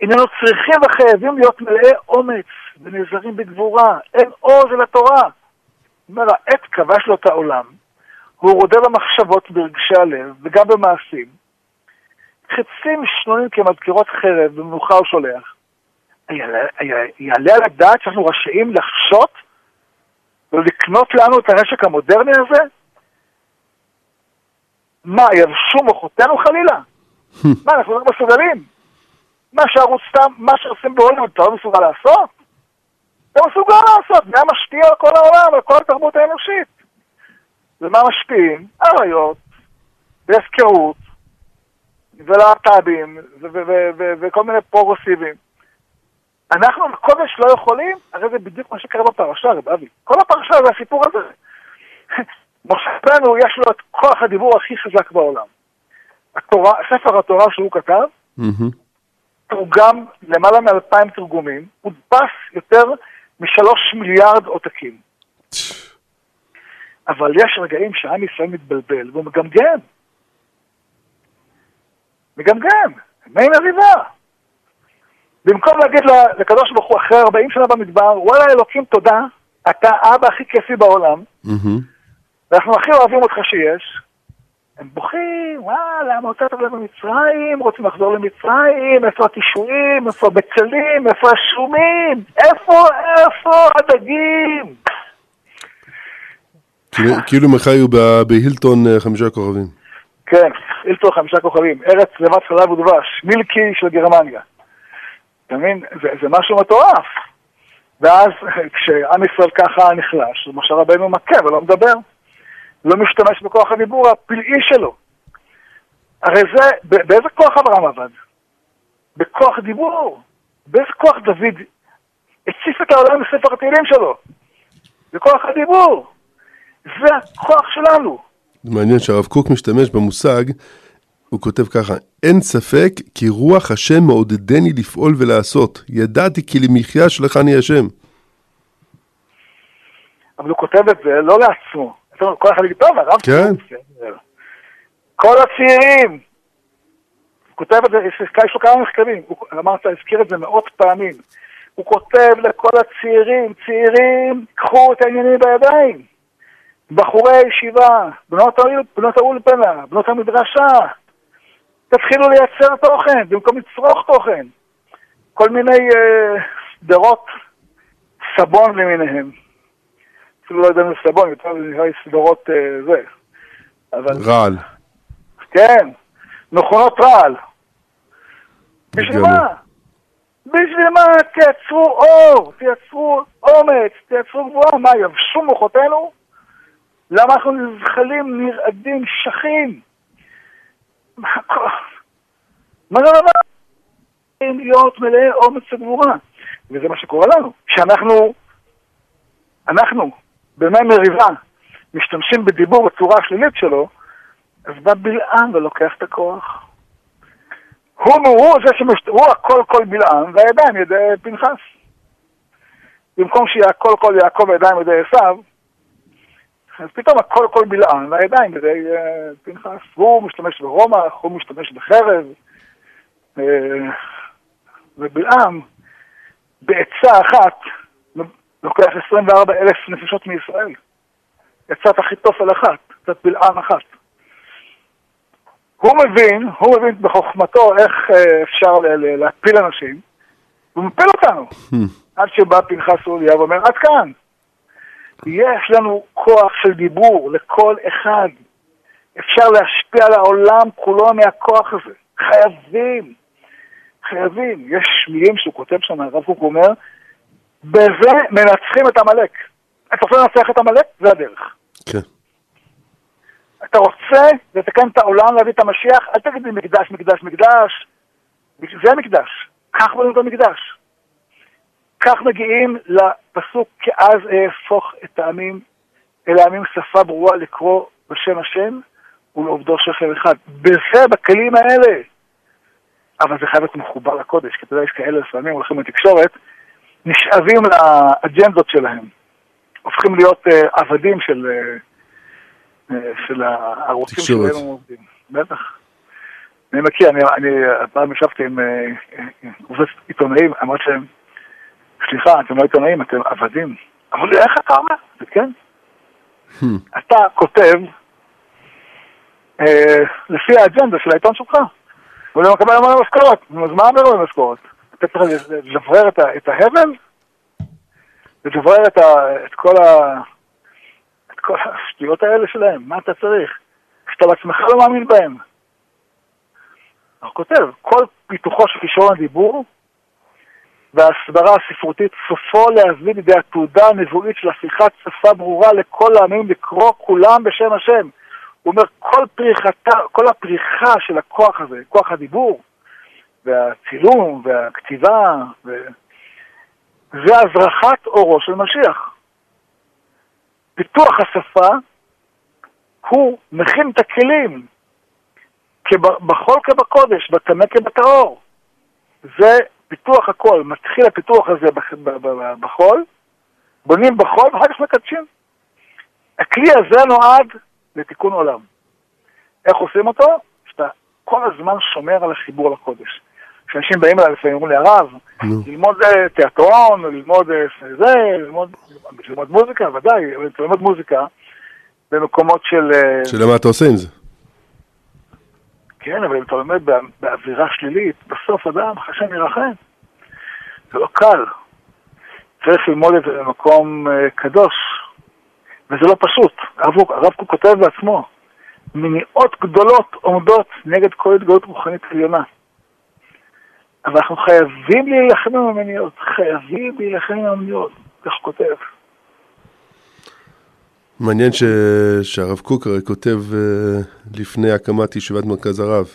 איננו צריכים וחייבים להיות מלאי אומץ ונעזרים בגבורה. אין עוז אל התורה. אומר, העת כבש לו את העולם, הוא רודה במחשבות, ברגשי הלב, וגם במעשים. חצים שנונים כמזכירות חרב, במנוחה הוא שולח. יעלה, על הדעת שאנחנו רשאים לחשות ולקנות לנו את הנשק המודרני הזה? מה, יבשו מוחותינו חלילה? מה, אנחנו לא מסוגלים? מה שערוץ סתם, מה שעושים בהוליווד, אתה לא מסוגל לעשות? אתה מסוגל לעשות, זה משפיע על כל העולם, על כל התרבות האנושית. ומה משפיעים? עריות, והפקרות, ולהט"בים, וכל מיני פרוגרסיבים. אנחנו בקודש לא יכולים, הרי זה בדיוק מה שקרה בפרשה, רב אבי. כל הפרשה זה הסיפור הזה. משה יש לו את כוח הדיבור הכי חזק בעולם. התורה, ספר התורה שהוא כתב. תורגם למעלה מאלפיים תרגומים, הודפס יותר משלוש מיליארד עותקים. אבל יש רגעים שעם ישראל מתבלבל והוא מגמגם. מגמגם, מי מריבה. במקום להגיד לקדוש ברוך הוא אחרי 40 שנה במדבר, וואלה אלוקים תודה, אתה האבא הכי כיפי בעולם. ואנחנו הכי אוהבים אותך שיש. הם בוכים, וואלה, למה הוצאת אותנו ממצרים, רוצים לחזור למצרים, איפה הקישואים, איפה הבצלים, איפה השומים, איפה, איפה הדגים? כאילו- כאילו הם חיו בהילטון אה, חמישה כוכבים. כן, אילטו חמישה כוכבים, ארץ לבד חלב ודבש, מילקי של גרמניה. אתה מבין? זה, זה משהו מטורף. ואז כשעם ישראל ככה נחלש, משה רבנו מכה ולא מדבר. לא משתמש בכוח הדיבור הפלאי שלו. הרי זה, באיזה כוח אברהם עבד? בכוח דיבור. באיזה כוח דוד הציף את העולם בספר התהילים שלו? בכוח הדיבור. זה הכוח שלנו. מעניין שהרב קוק משתמש במושג, הוא כותב ככה, אין ספק כי רוח השם מעודדני לפעול ולעשות, ידעתי כי למחיה שלחני השם. אבל הוא כותב את זה לא לעצמו. זאת אומרת, כל אחד יגיד, טוב, הרב כן. קוק, בסדר." כל הצעירים, הוא כותב את זה, יש יש לו כמה מחקרים, הוא אמרת, הזכיר את זה מאות פעמים. הוא כותב לכל הצעירים, צעירים, קחו את העניינים בידיים. בחורי הישיבה, בנות האול- בנות האולפנה, בנות המדרשה, תתחילו לייצר תוכן במקום לצרוך תוכן. כל מיני אה, סדרות סבון למיניהם. אפילו לא יודע אם זה סבון, יותר נראה לי סדרות אה, זה. אבל רעל. כן, מכונות רעל. בשביל. מה? בשביל מה? תייצרו אור, תייצרו אומץ, תייצרו גבוהה. מה, יבשו מוחותינו? למה אנחנו נזחלים, נרעדים, שחים? מה זה הדבר? להיות מלאי אומץ וגבורה. וזה מה שקורה לנו. כשאנחנו, אנחנו, בימי מריבה, משתמשים בדיבור בצורה השלילית שלו, אז בא בלעם ולוקח את הכוח. הוא, הוא זה שמש... הוא הכל כל בלעם, והידיים ידי פנחס. במקום שיהיה הכל כל יעקב והידיים ידי עשיו, אז פתאום הכל כל בלעם והידיים ידי uh, פנחס. הוא משתמש ברומח, הוא משתמש בחרב, uh, ובלעם בעצה אחת לוקח 24 אלף נפשות מישראל. עצת אחיתופל אחת, עצת בלעם אחת. הוא מבין, הוא מבין בחוכמתו איך אה, אפשר להפיל אנשים, הוא מפיל אותנו. עד שבא פנחס אוליה ואומר, עד כאן. יש לנו כוח של דיבור לכל אחד. אפשר להשפיע על העולם כולו מהכוח הזה. חייבים. חייבים. יש מילים שהוא כותב שם, הרב קוק אומר, בזה מנצחים את עמלק. אתה רוצה לנצח את עמלק? זה הדרך. כן. אתה רוצה לתקן את העולם, להביא את המשיח, אל תגיד לי מקדש, מקדש, מקדש. זה מקדש. כך בונים את המקדש. כך מגיעים לפסוק, כי אז אהפוך את העמים אל העמים שפה ברורה לקרוא בשם השם ולעובדו שכם אחד. בזה, בכלים האלה. אבל זה חייב להיות מחובר לקודש, כי אתה יודע, יש כאלה לפעמים הולכים לתקשורת, נשאבים לאג'נדות שלהם. הופכים להיות אה, עבדים של... אה, של הערוצים תקשורת. שבהם הם עובדים. בטח. אני מכיר, אני, אני פעם ישבתי עם קבוצת עיתונאים, אמרתי להם, סליחה, אתם לא עיתונאים, אתם עבדים. אמרו לי, איך אתה אומר? זה כן. אתה כותב אה, לפי האג'נדה של העיתון שלך. ולא מקבל המון משכורת. נו, אז מה אומר לו משכורת? אתה צריך לדברר את את ההבל? לדברר את את כל ה... את כל השטויות האלה שלהם, מה אתה צריך? שאתה בעצמך לא מאמין בהם. הוא כותב, כל פיתוחו של כישרון הדיבור וההסברה הספרותית סופו להביא לידי התעודה הנבואית של הפיכת שפה ברורה לכל העמים לקרוא כולם בשם השם. הוא אומר, כל פריחתה, כל הפריחה של הכוח הזה, כוח הדיבור, והצילום, והכתיבה, ו... זה הזרחת אורו של משיח. פיתוח השפה הוא מכין את הכלים כב- בחול כבקודש, בטמא כבטהור. זה פיתוח הכל, מתחיל הפיתוח הזה בחול, בונים בחול ואחר כך מקדשים. הכלי הזה נועד לתיקון עולם. איך עושים אותו? שאתה כל הזמן שומר על החיבור לקודש. כשאנשים באים אליי לפעמים אומרים לי, הרב. ללמוד אה, תיאטרון, ללמוד אה, זה, ללמוד, ללמוד מוזיקה, ודאי, ללמוד מוזיקה במקומות של... אה, שאלה מה אתה עושה עם זה? כן, אבל אם אתה לומד בא- באווירה שלילית, בסוף אדם, השם ירחם. זה לא קל. צריך ללמוד את זה במקום אה, קדוש, וזה לא פשוט. הרב קוק- כותב בעצמו, מניעות גדולות עומדות נגד כל התגלות רוחנית עליונה. אבל אנחנו חייבים להילחם עם המניעות, חייבים להילחם עם המניעות, כך הוא כותב. מעניין ש... שהרב קוק הרי כותב אה, לפני הקמת ישיבת מרכז הרב.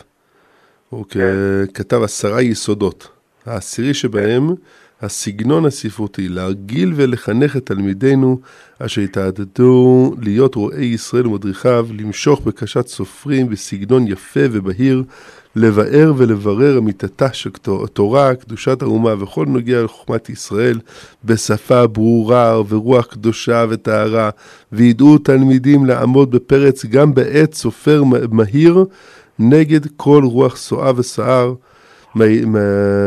הוא כ... כתב עשרה יסודות. העשירי שבהם, הסגנון הספרותי, להרגיל ולחנך את תלמידינו אשר התעדדו להיות רועי ישראל ומדריכיו, למשוך בקשת סופרים בסגנון יפה ובהיר, לבאר ולברר אמיתתה של תורה, קדושת האומה וכל נוגע לחוכמת ישראל, בשפה ברורה ורוח קדושה וטהרה, וידעו תלמידים לעמוד בפרץ גם בעת סופר מהיר נגד כל רוח סועה וסער. מה, מה,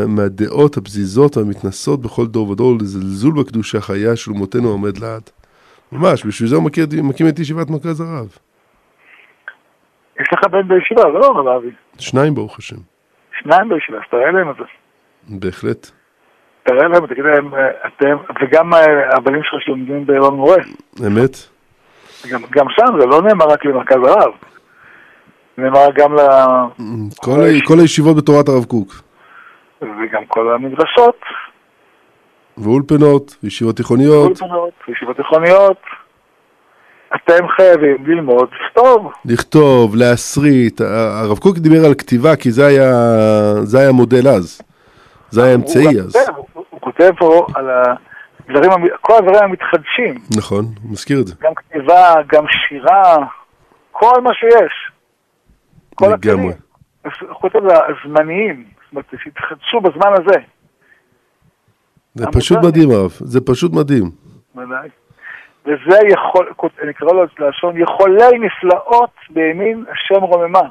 מהדעות הפזיזות והמתנסות בכל דור ודור לזלזול בקדושה חיה של אומותינו העומד לעד. ממש, בשביל זה הוא מכיר, מקים את ישיבת מרכז הרב. יש לך בן בישיבה, זה לא רב אבי. שניים ברוך השם. שניים בישיבה, אז תראה להם את זה. בהחלט. תראה להם, תגיד להם, אה, אתם, וגם אה, הבנים שלך שלומדים באלון מורה, אמת? גם, גם שם זה לא נאמר רק למרכז הרב, נאמר גם ל... כל, ה- כל הישיבות בתורת הרב קוק. וגם כל המדרשות, ואולפנות, ישיבות תיכוניות. אולפנות, ישיבות תיכוניות. אתם חייבים ללמוד לכתוב. לכתוב, להסריט. הרב קוק דיבר על כתיבה כי זה היה, זה היה מודל אז. זה היה אמצעי אז. הוא, הוא כותב פה על הדברים, כל הדברים המתחדשים, נכון, הוא מזכיר את זה. גם כתיבה, גם שירה, כל מה שיש. כל. הכלים. הוא כותב הזמניים, זאת אומרת, שהתחדשו בזמן הזה. זה. פשוט מדהים הרב, זה פשוט מדהים. ודאי. וזה יכול, נקרא לו לשון, יחולל נפלאות בימין השם רוממה.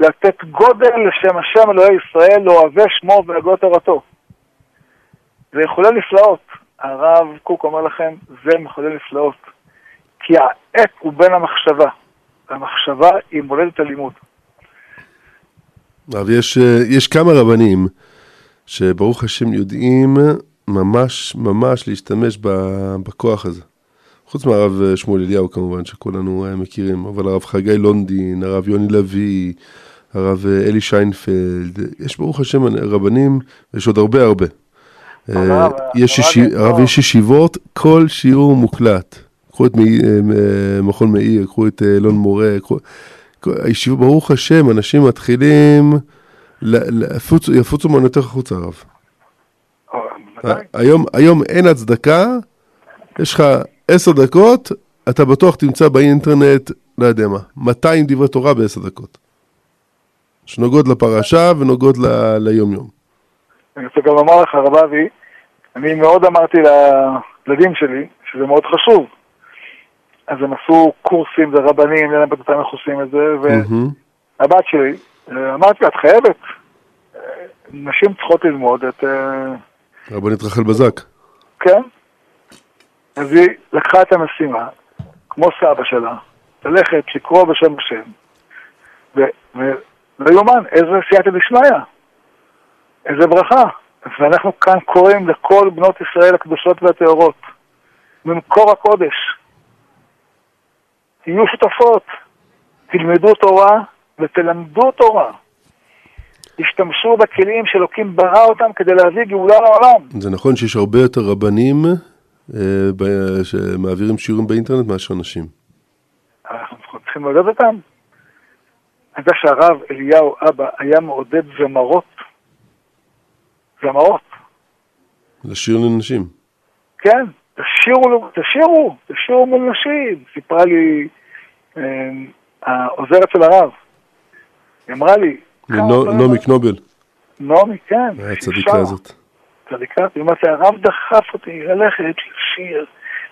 לתת גודל לשם השם אלוהי ישראל, לאוהבי שמו ולגות תורתו. זה יחולל נפלאות. הרב קוק אומר לכם, זה מחולל נפלאות. כי העת הוא בין המחשבה. המחשבה היא מולדת הלימוד. אבל יש, אה, יש כמה רבנים שברוך השם יודעים ממש ממש להשתמש בכוח הזה. חוץ מהרב אה, שמואל אליהו כמובן, שכולנו אה, מכירים, אבל הרב חגי לונדין, הרב יוני לביא, הרב אלי שיינפלד, יש ברוך השם רבנים, יש עוד הרבה הרבה. הרב, יש הרב יש הרב, יש ישיבות, כל שיעור מוקלט. קחו את מכון מאיר, קחו את אלון מורה, קחו... הישיבה, ברוך השם, אנשים מתחילים, יפוצו- יפוצו מעונותיך החוצה הרב. ודאי. היום, היום אין הצדקה, יש לך עשר דקות, אתה בטוח תמצא באינטרנט, לא יודע מה, 200 דברי תורה בעשר דקות. שנוגעות לפרשה ונוגעות ל- ליום יום. אני רוצה גם לומר לך, הרב אבי, אני מאוד אמרתי לילדים שלי, שזה מאוד חשוב. אז הם עשו קורסים אין להם בטח איך עושים את זה. והבת שלי, אה, אמרתי לה, את חייבת. אה, נשים צריכות ללמוד את... אה, רבנית רחל בזק. כן? אז היא לקחה את המשימה, כמו סבא שלה, ללכת, לקרוא בשם השם, ולא יאומן, איזה סייעתא דשמיא, איזה ברכה. ואנחנו כאן קוראים לכל בנות ישראל הקדושות והטהורות, ממקור הקודש, תהיו שותפות, תלמדו תורה ותלמדו תורה. תשתמשו בכלים שאלוקים ברא אותם כדי להביא גאולה לעולם. זה נכון שיש הרבה יותר רבנים אה, ב- שמעבירים שיעורים באינטרנט מאשר נשים. אנחנו צריכים לעודד אותם. אני יודע שהרב אליהו אבא היה מעודד זמרות. זמרות, לשיר לנשים. כן, תשאירו, תשאירו, תשאירו מול נשים. סיפרה לי אה, העוזרת של הרב, היא אמרה לי, נעמי קנובל, נעמי, כן, הצדיקה שרה. הזאת. צדיקה, היא אומרת לי, הרב דחף אותי ללכת לשיר.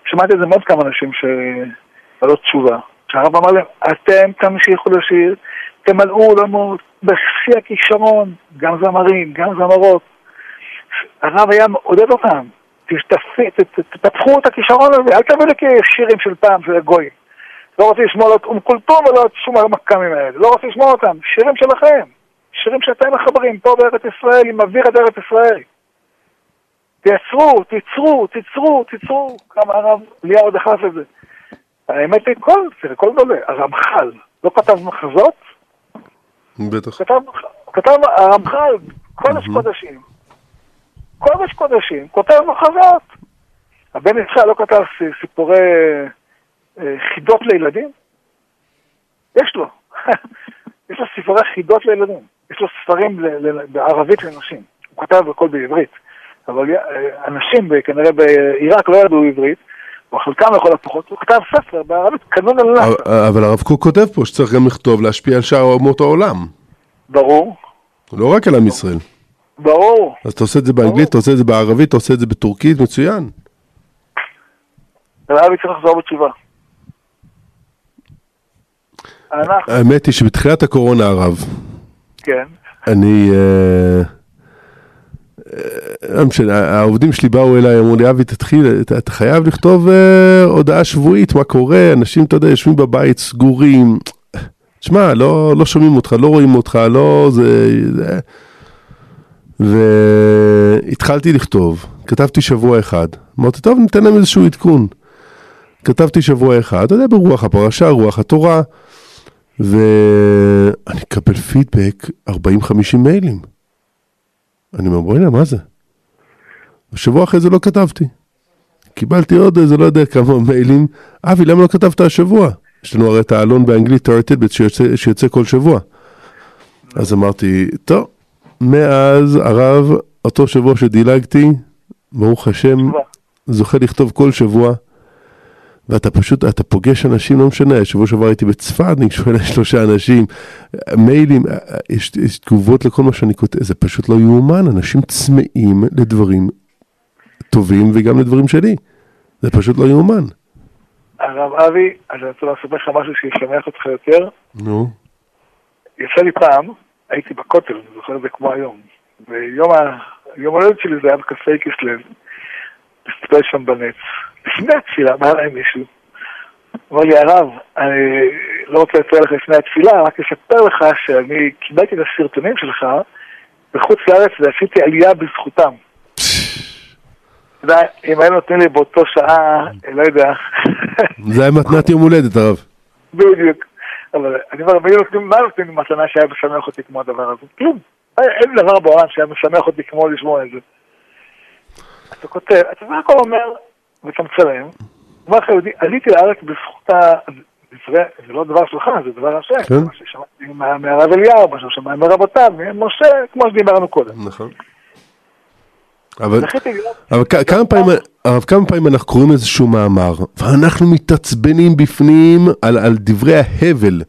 שמעתי את זה מעוד כמה אנשים שבעלות תשובה. שהרב אמר להם, אתם תמשיכו לשיר, תמלאו אולמות בשיא הכישרון, גם זמרים, גם זמרות. הרב היה מעודד אותם, תפתחו את הכישרון הזה, אל תביאו לי כשירים של פעם, של הגויים. לא רוצה לשמוע לא את אום כולתום ולא את שום המכ"מים האלה, לא רוצה לשמוע אותם, שירים שלכם, שירים שאתם מחברים פה בארץ ישראל, עם אוויר את ארץ ישראל. תייצרו, תיצרו, תיצרו, תיצרו, כמה הרב אליהו דחף את זה. האמת היא, כל, תראה, כל גדולה, הרמח"ל. לא כתב מחזות, בטח. כתב, כתב הרמח"ל, קודש קודשים, קודש קודשים, כותב מחזות. הבן יצחק לא כתב ס- סיפורי אה, חידות לילדים? יש לו. יש לו סיפורי חידות לילדים. יש לו ספרים ל- ל- בערבית לנשים. הוא כתב הכל בעברית. אבל אה, אנשים כנראה בעיראק לא ידעו עברית, או חלקם לכל הפחות, הוא כתב ספר בערבית, קנון על נאסר. אבל- אבל הרב קוק כותב פה שצריך גם לכתוב, להשפיע על שאר אומות העולם. ברור, לא רק על עם ישראל. ברור. אז אתה עושה את זה באנגלית, אתה עושה את זה בערבית, אתה עושה את זה בטורקית, מצוין. רבי צריך לחזור בתשובה. האמת היא שבתחילת הקורונה הרב, כן, אני... אה, אה, לא משנה, העובדים שלי באו אליי, אמרו לי, אבי, תתחיל, אתה, חייב לכתוב אה, הודעה שבועית, מה קורה, אנשים, אתה יודע, יושבים בבית, סגורים. תשמע, לא, לא שומעים אותך, לא רואים אותך, לא זה... זה. והתחלתי לכתוב, כתבתי שבוע אחד, אמרתי, טוב, ניתן להם איזשהו עדכון. כתבתי שבוע אחד, אתה יודע, ברוח הפרשה, רוח התורה, ואני אקבל פידבק 40-50 מיילים. אני אומר, בוא'נה, מה זה? השבוע אחרי זה לא כתבתי. קיבלתי עוד איזה, לא יודע כמה מיילים. אבי, למה לא כתבת השבוע? יש לנו הרי את העלון באנגלית, שיוצא, שיוצא כל שבוע. אז אמרתי, טוב, מאז הרב, אותו שבוע שדילגתי, ברוך השם. זוכה לכתוב כל שבוע. ואתה פשוט, אתה פוגש אנשים, לא משנה, שבוע שעבר הייתי בצפת, ניגשו אליי שלושה אנשים, מיילים, יש, יש תגובות לכל מה שאני כותב, זה פשוט לא יאומן, אנשים צמאים לדברים טובים וגם לדברים שלי, זה פשוט לא יאומן. הרב אבי, אני רוצה לספר לך משהו שישמח אותך יותר. נו, יצא לי פעם, הייתי בכותל, אני זוכר את זה כמו היום. ויום ה- יום הולדת שלי זה היה בקפה כסלו, מסתכל שם בנץ. לפני התפילה בא אליי מישהו, אמר לי, הרב, אני לא רוצה לציין לך לפני התפילה, רק אספר לך שאני קיבלתי את הסרטונים שלך בחוץ לארץ ועשיתי עלייה בזכותם. אתה יודע, אם היו נותנים לי באותו שעה, לא יודע, זה היה מתנת יום הולדת הרב. בדיוק. אבל אני אומר, מי נותנים, מה נותנים לי מתנה שהיה משמח אותי כמו הדבר הזה? כלום. אין- דבר בעולם שהיה משמח אותי כמו לשמוע את זה. אז הוא כותב, אתה מה הכל אומר, הוא אומר לך יהודי, עליתי לארץ בזכות ה... זה לא דבר שלך, זה דבר השם, כן. מה ששמעתי מה- מהרב אליהו, מה ששמעתי מרבותיו, ממשה, כמו שדיברנו קודם. נכון. אבל, אבל כמה פעמים, הרב, כמה פעמים אנחנו קוראים איזשהו מאמר, ואנחנו מתעצבנים בפנים על, על דברי ההבל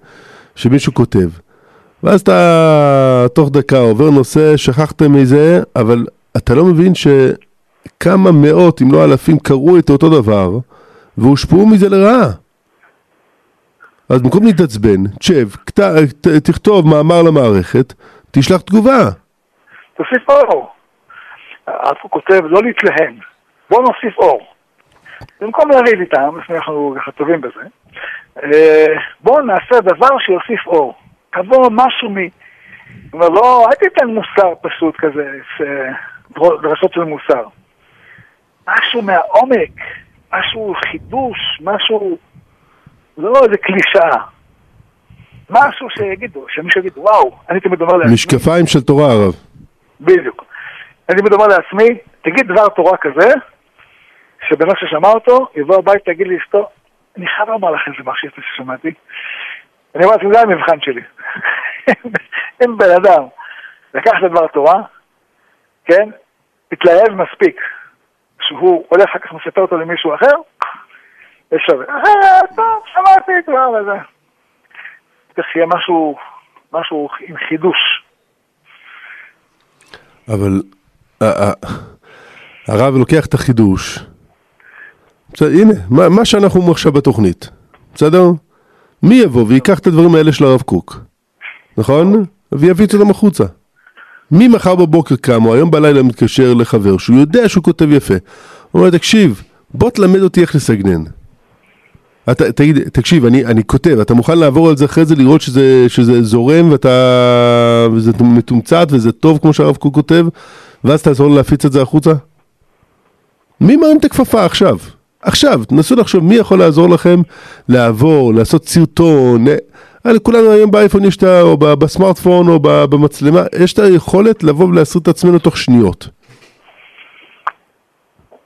שמישהו כותב. ואז אתה תוך דקה עובר נושא, שכחתם מזה, אבל אתה לא מבין שכמה מאות, אם לא אלפים, קראו את אותו דבר, והושפעו מזה לרעה. אז במקום להתעצבן, תשב, כת- ת- תכתוב מאמר למערכת, תשלח תגובה. תוסיף אור. הרב קוק כותב, לא להתלהם, בוא נוסיף אור. במקום לריב איתם, לפני אנחנו ככה טובים בזה, אה, בואו נעשה דבר שיוסיף אור. תבוא משהו מ... אומרת, לא, אל תיתן מוסר פשוט כזה, דרשות של מוסר. משהו מהעומק, משהו חידוש, משהו, לא איזה קלישאה. משהו שיגידו, שמישהו יגיד, וואו, אני תמיד אומר לעצמי, משקפיים של תורה הרב. בדיוק. אני תמיד אומר לעצמי, תגיד דבר תורה כזה, שבן אדם ששמע אותו, יבוא הביתה, יגיד לאשתו, אני חייב לומר לך איזה משהו יפה ששמעתי. אני אומר לעצמי, זה המבחן שלי. אם בן אדם לקח את דבר התורה, כן, התלהב מספיק, שהוא הולך אחר כך ומספר אותו למישהו אחר, יש שווה. אה, טוב, שמעתי כבר וזה. צריך שיהיה משהו, משהו עם חידוש. אבל ה- ה- הרב לוקח את החידוש. בסדר, הנה, מה, מה שאנחנו אומרים עכשיו בתוכנית, בסדר? מי יבוא ויקח את הדברים האלה של הרב קוק, נכון? ויפיץ אותם החוצה. מי מחר בבוקר קם, או היום בלילה מתקשר לחבר שהוא יודע שהוא כותב יפה. הוא אומר, תקשיב, בוא תלמד אותי איך לסגנן. אתה, תגיד, תקשיב, אני, אני כותב, אתה מוכן לעבור על זה אחרי זה, לראות שזה, שזה זורם ואתה, וזה מתומצת וזה טוב כמו שהרב קוק כותב, ואז תעזור להפיץ את זה החוצה? מי מרים את הכפפה עכשיו? עכשיו, תנסו לחשוב מי יכול לעזור לכם לעבור, לעשות סרטון. אה, לכולנו היום באייפון יש את ה... או בסמארטפון או במצלמה, יש את היכולת לבוא ולהסריט את עצמנו תוך שניות.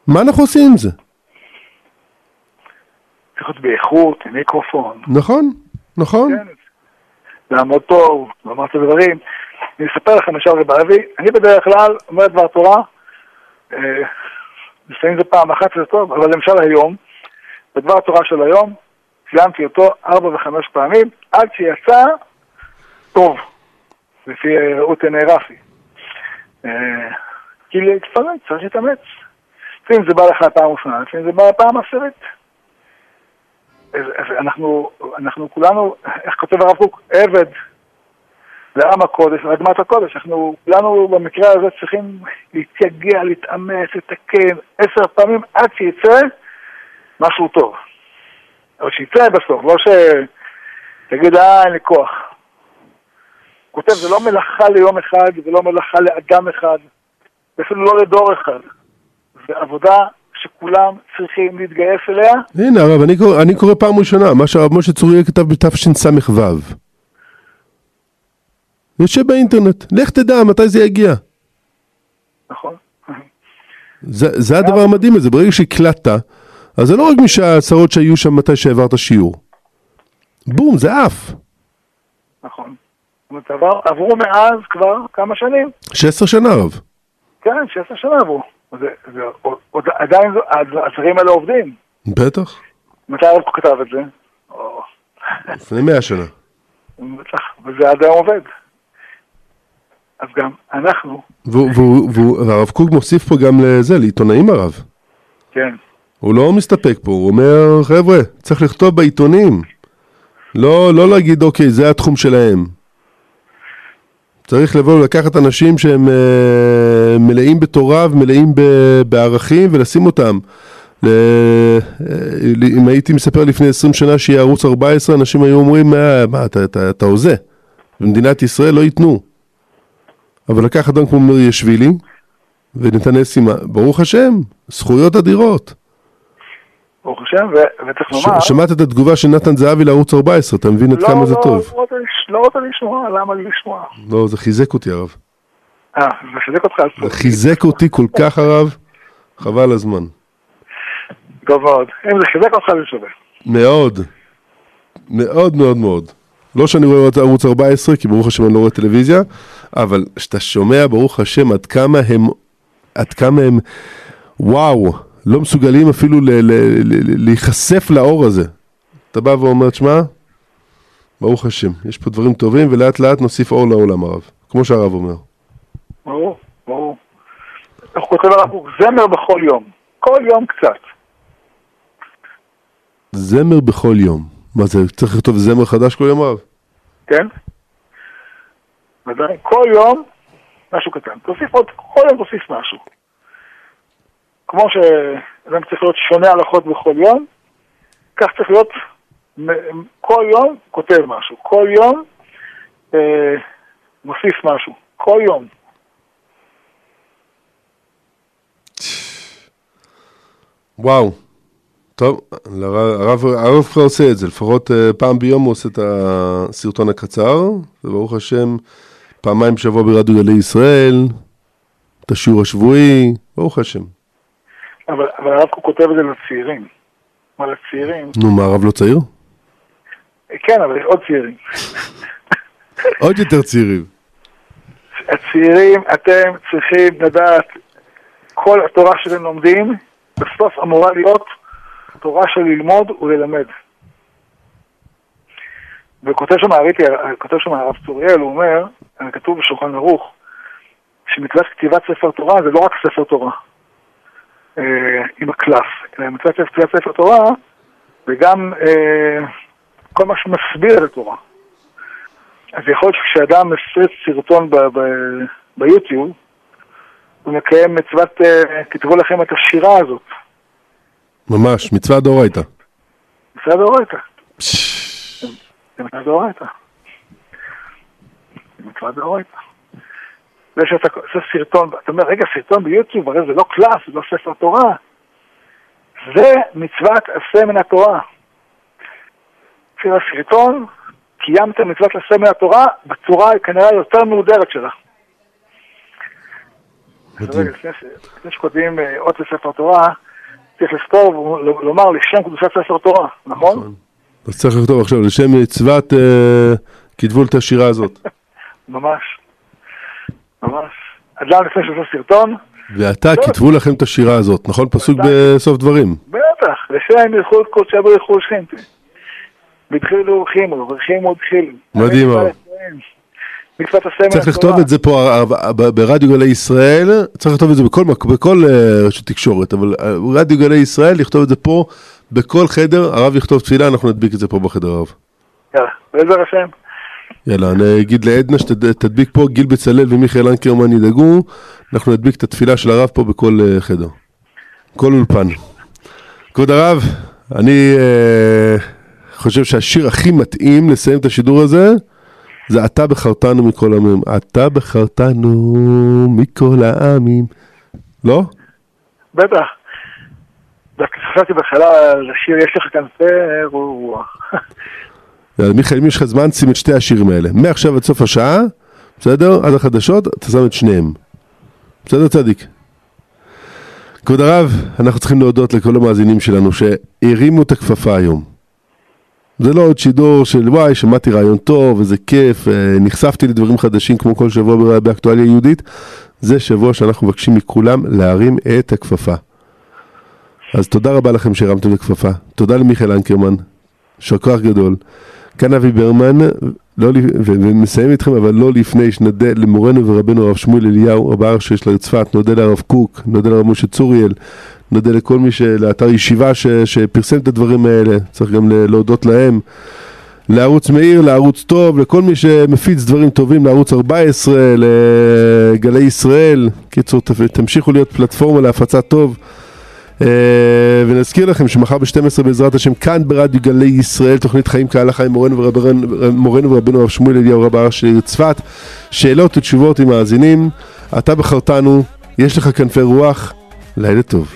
מה אנחנו עושים עם זה? צריך להיות באיכות, עם מיקרופון. נכון, נכון. כן. לעמוד פה, לומר את הדברים. אני אספר לכם עכשיו רבי אני בדרך כלל אומר דבר תורה, אה, לפעמים זה פעם אחת זה טוב, אבל למשל היום, בדבר התורה של היום, סיימתי אותו ארבע וחמש פעמים, עד שיצא טוב, לפי אה, ראות עיני רפי. אה, כי לפעמים צריך להתאמץ. לפעמים זה בא לך פעם ראשונה, לפעמים זה בא פעם עשירית. אנחנו, אנחנו כולנו, איך כותב הרב קוק, עבד לעם הקודש, לאדמת הקודש. אנחנו כולנו במקרה הזה צריכים להתייגע, להתאמץ, לתקן עשר פעמים עד שיצא משהו טוב. אבל שיצא בסוף, לא שתגיד, אה, אין לי כוח. הוא כותב, זה לא מלאכה ליום אחד, זה לא מלאכה לאדם אחד, ואפילו לא לדור אחד. זה עבודה שכולם צריכים להתגייס אליה, הנה הרב, אני קורא, אני קורא פעם ראשונה, מה שהרב משה צוריאל כתב בתשס"ו. יושב באינטרנט, לך תדע מתי זה יגיע. נכון? זה, זה הדבר המדהים הזה, ברגע שהקלטת, אז זה לא רק מהעשרות שהיו שם מתי שהעברת שיעור. בום, זה עף. נכון. זאת אומרת, עבר, עברו מאז כבר כמה שנים. 16 שנה רב. כן, 16 שנה עברו. זה, זה, עוד, עדיין הדברים האלה עובדים. בטח, מתי הרב כתב את זה? לפני 100 שנה. בטח, וזה עד היום עובד. אז גם אנחנו, והרב קוק מוסיף פה גם לזה, לעיתונאים הרב. כן, הוא לא מסתפק פה, הוא אומר, חבר'ה, צריך לכתוב בעיתונים. לא, לא להגיד, אוקיי, זה התחום שלהם. צריך לבוא ולקחת אנשים שהם אה, מלאים בתורה ומלאים ב- בערכים ולשים אותם. ל... אה, אם הייתי מספר לפני 20 שנה שיהיה ערוץ 14, אנשים היו אומרים, "אה, מה, אתה, אתה, אתה הוזה. במדינת ישראל לא ייתנו. אבל לקח אדם כמו מאיר ישווילי ונתנאל סימה, ברוך השם, זכויות אדירות. ברוך השם, ו- וצריך לומר... ש- שמעת את התגובה של נתן זהבי לערוץ 14, אתה מבין עד לא, כמה זה לא, טוב. לא לא רוצה לשמוע, למה לי לשמוע? לא, זה חיזק אותי הרב. אה, זה חיזק אותך זה. חיזק אותי כל כך הרב, חבל הזמן. טוב מאוד. אם זה חיזק אותך, זה שווה. מאוד. מאוד מאוד מאוד. לא שאני רואה את ערוץ 14, כי ברוך השם אני לא רואה טלוויזיה, אבל כשאתה שומע, ברוך השם, עד כמה הם, עד כמה הם, וואו, לא מסוגלים אפילו ל- ל- ל- להיחשף לאור הזה. אתה בא ואומר, שמע, ברוך השם, יש פה דברים טובים, ולאט לאט נוסיף אור לעולם הרב, כמו שהרב אומר. ברור, ברור. איך הוא כותב הרב קוק? זמר בכל יום. כל יום קצת. זמר בכל יום. מה זה, צריך לכתוב זמר חדש כל יום הרב? כן? ודאי. כל יום משהו קטן. תוסיף עוד, כל יום תוסיף משהו. כמו שאדם צריך להיות שונה הלכות בכל יום, כך צריך להיות כל יום כותב משהו. כל יום אה, מוסיף משהו. כל יום. וואו. טוב, הרב, הרב כבר עושה את זה, לפחות אה, פעם ביום הוא עושה את הסרטון הקצר, וברוך השם, פעמיים בשבוע ברדיו גלי ישראל, את השיעור השבועי, ברוך השם. אבל, אבל הרב קוק כותב את זה לצעירים. מה לצעירים? נו, מה, הרב לא צעיר? כן, אבל יש עוד צעירים. עוד יותר צעירים. הצעירים, אתם צריכים לדעת, כל התורה שאתם לומדים, בסוף אמורה להיות תורה של ללמוד וללמד. וכותב שם, הרב צוריאל, הוא אומר, כתוב בשולחן ערוך, שמצוות כתיבת ספר תורה זה לא רק ספר תורה אה, עם הקלף, אלא מצוות כתיבת ספר תורה וגם אה, כל מה שמסביר את התורה. אז יכול להיות שכשאדם מפריץ סרטון ביוטיוב, הוא מקיים מצוות, אה, כתבו לכם את השירה הזאת, ממש, מצווה דאורייתא. מצוות דאורייתא. זה מצוות דאורייתא. זה מצוות דאורייתא. זה שאתה עושה סרטון, אתה אומר, רגע, סרטון ביוטיוב, הרי זה לא קלאס, זה לא ספר תורה. זה מצוות עשה מן התורה. לפי הסרטון, קיימת מצוות עשה מן התורה בצורה כנראה יותר מהודרת שלה. לפני שכותבים אה, אות לספר תורה, צריך לכתוב, לומר לשם קדושת ספר תורה, נכון? אז צריך לכתוב עכשיו, לשם מצוות, אה, כתבו את השירה הזאת. ממש. ממש. אדם לפני שעושה סרטון, ועתה כתבו לכם את השירה הזאת, נכון? פסוק. בסוף דברים. בטח, לשם ילכו את קודשי ברכו שכינתי. והתחילו חימו, וחימו התחילו. מדהים מאוד. מצוות הסמל צריך לכתוב את זה פה אה, ב- ברדיו גלי ישראל, צריך לכתוב את זה בכל בכל אה, רשת תקשורת, אבל אה, רדיו גלי ישראל, לכתוב את זה פה בכל חדר, הרב יכתוב תפילה, אנחנו נדביק את זה פה בחדר הרב. יאללה, בעזר השם. יאללה, אני אגיד לעדנה שתדביק פה, גיל בצלאל ומיכאל אנקרמן ידאגו, אנחנו נדביק את התפילה של הרב פה בכל אה, חדר. כל אולפן. כבוד הרב, אני אה, חושב שהשיר הכי מתאים לסיים את השידור הזה, זה אתה בחרתנו מכל העמים. אתה בחרתנו מכל העמים. לא? בטח. דווקא חשבתי בהתחלה על השיר יש לך כנפי רוח. מיכאל, אם יש לך זמן, שים את שתי השירים האלה. מעכשיו עד סוף השעה, בסדר? עד החדשות, אתה שם את שניהם. בסדר, צדיק? כבוד הרב, אנחנו צריכים להודות לכל המאזינים שלנו שהרימו את הכפפה היום. זה לא עוד שידור של וואי, שמעתי רעיון טוב, איזה כיף, אה, נחשפתי לדברים חדשים כמו כל שבוע באקטואליה יהודית. זה שבוע שאנחנו מבקשים מכולם להרים את הכפפה. אז תודה רבה לכם שהרמתם את הכפפה. תודה למיכאל אנקרמן, יישר כוח גדול. כאן אבי ברמן, לא, לפ- ו- ומסיים איתכם, אבל לא לפני שנודה למורנו ורבנו הרב שמואל אליהו, רב הר שיש לצפת, נודה לרב קוק, נודה לרב משה צוריאל, נודה לכל מי שלאתר ישיבה ש, שפרסם את הדברים האלה, צריך גם להודות להם. לערוץ מאיר, לערוץ טוב, לכל מי שמפיץ דברים טובים, לערוץ 14, לגלי ישראל. קיצור, תמשיכו להיות פלטפורמה להפצת טוב. אה, ונזכיר לכם שמחר ב-12 בעזרת השם כאן ברדיו גלי ישראל תוכנית חיים כהלכה עם מורנו ורבנו, מורנו ורבנו הרב שמואל אליהו רב הר של צפת. שאלות ותשובות עם מאזינים אתה בחרתנו יש לך כנפי רוח לילה טוב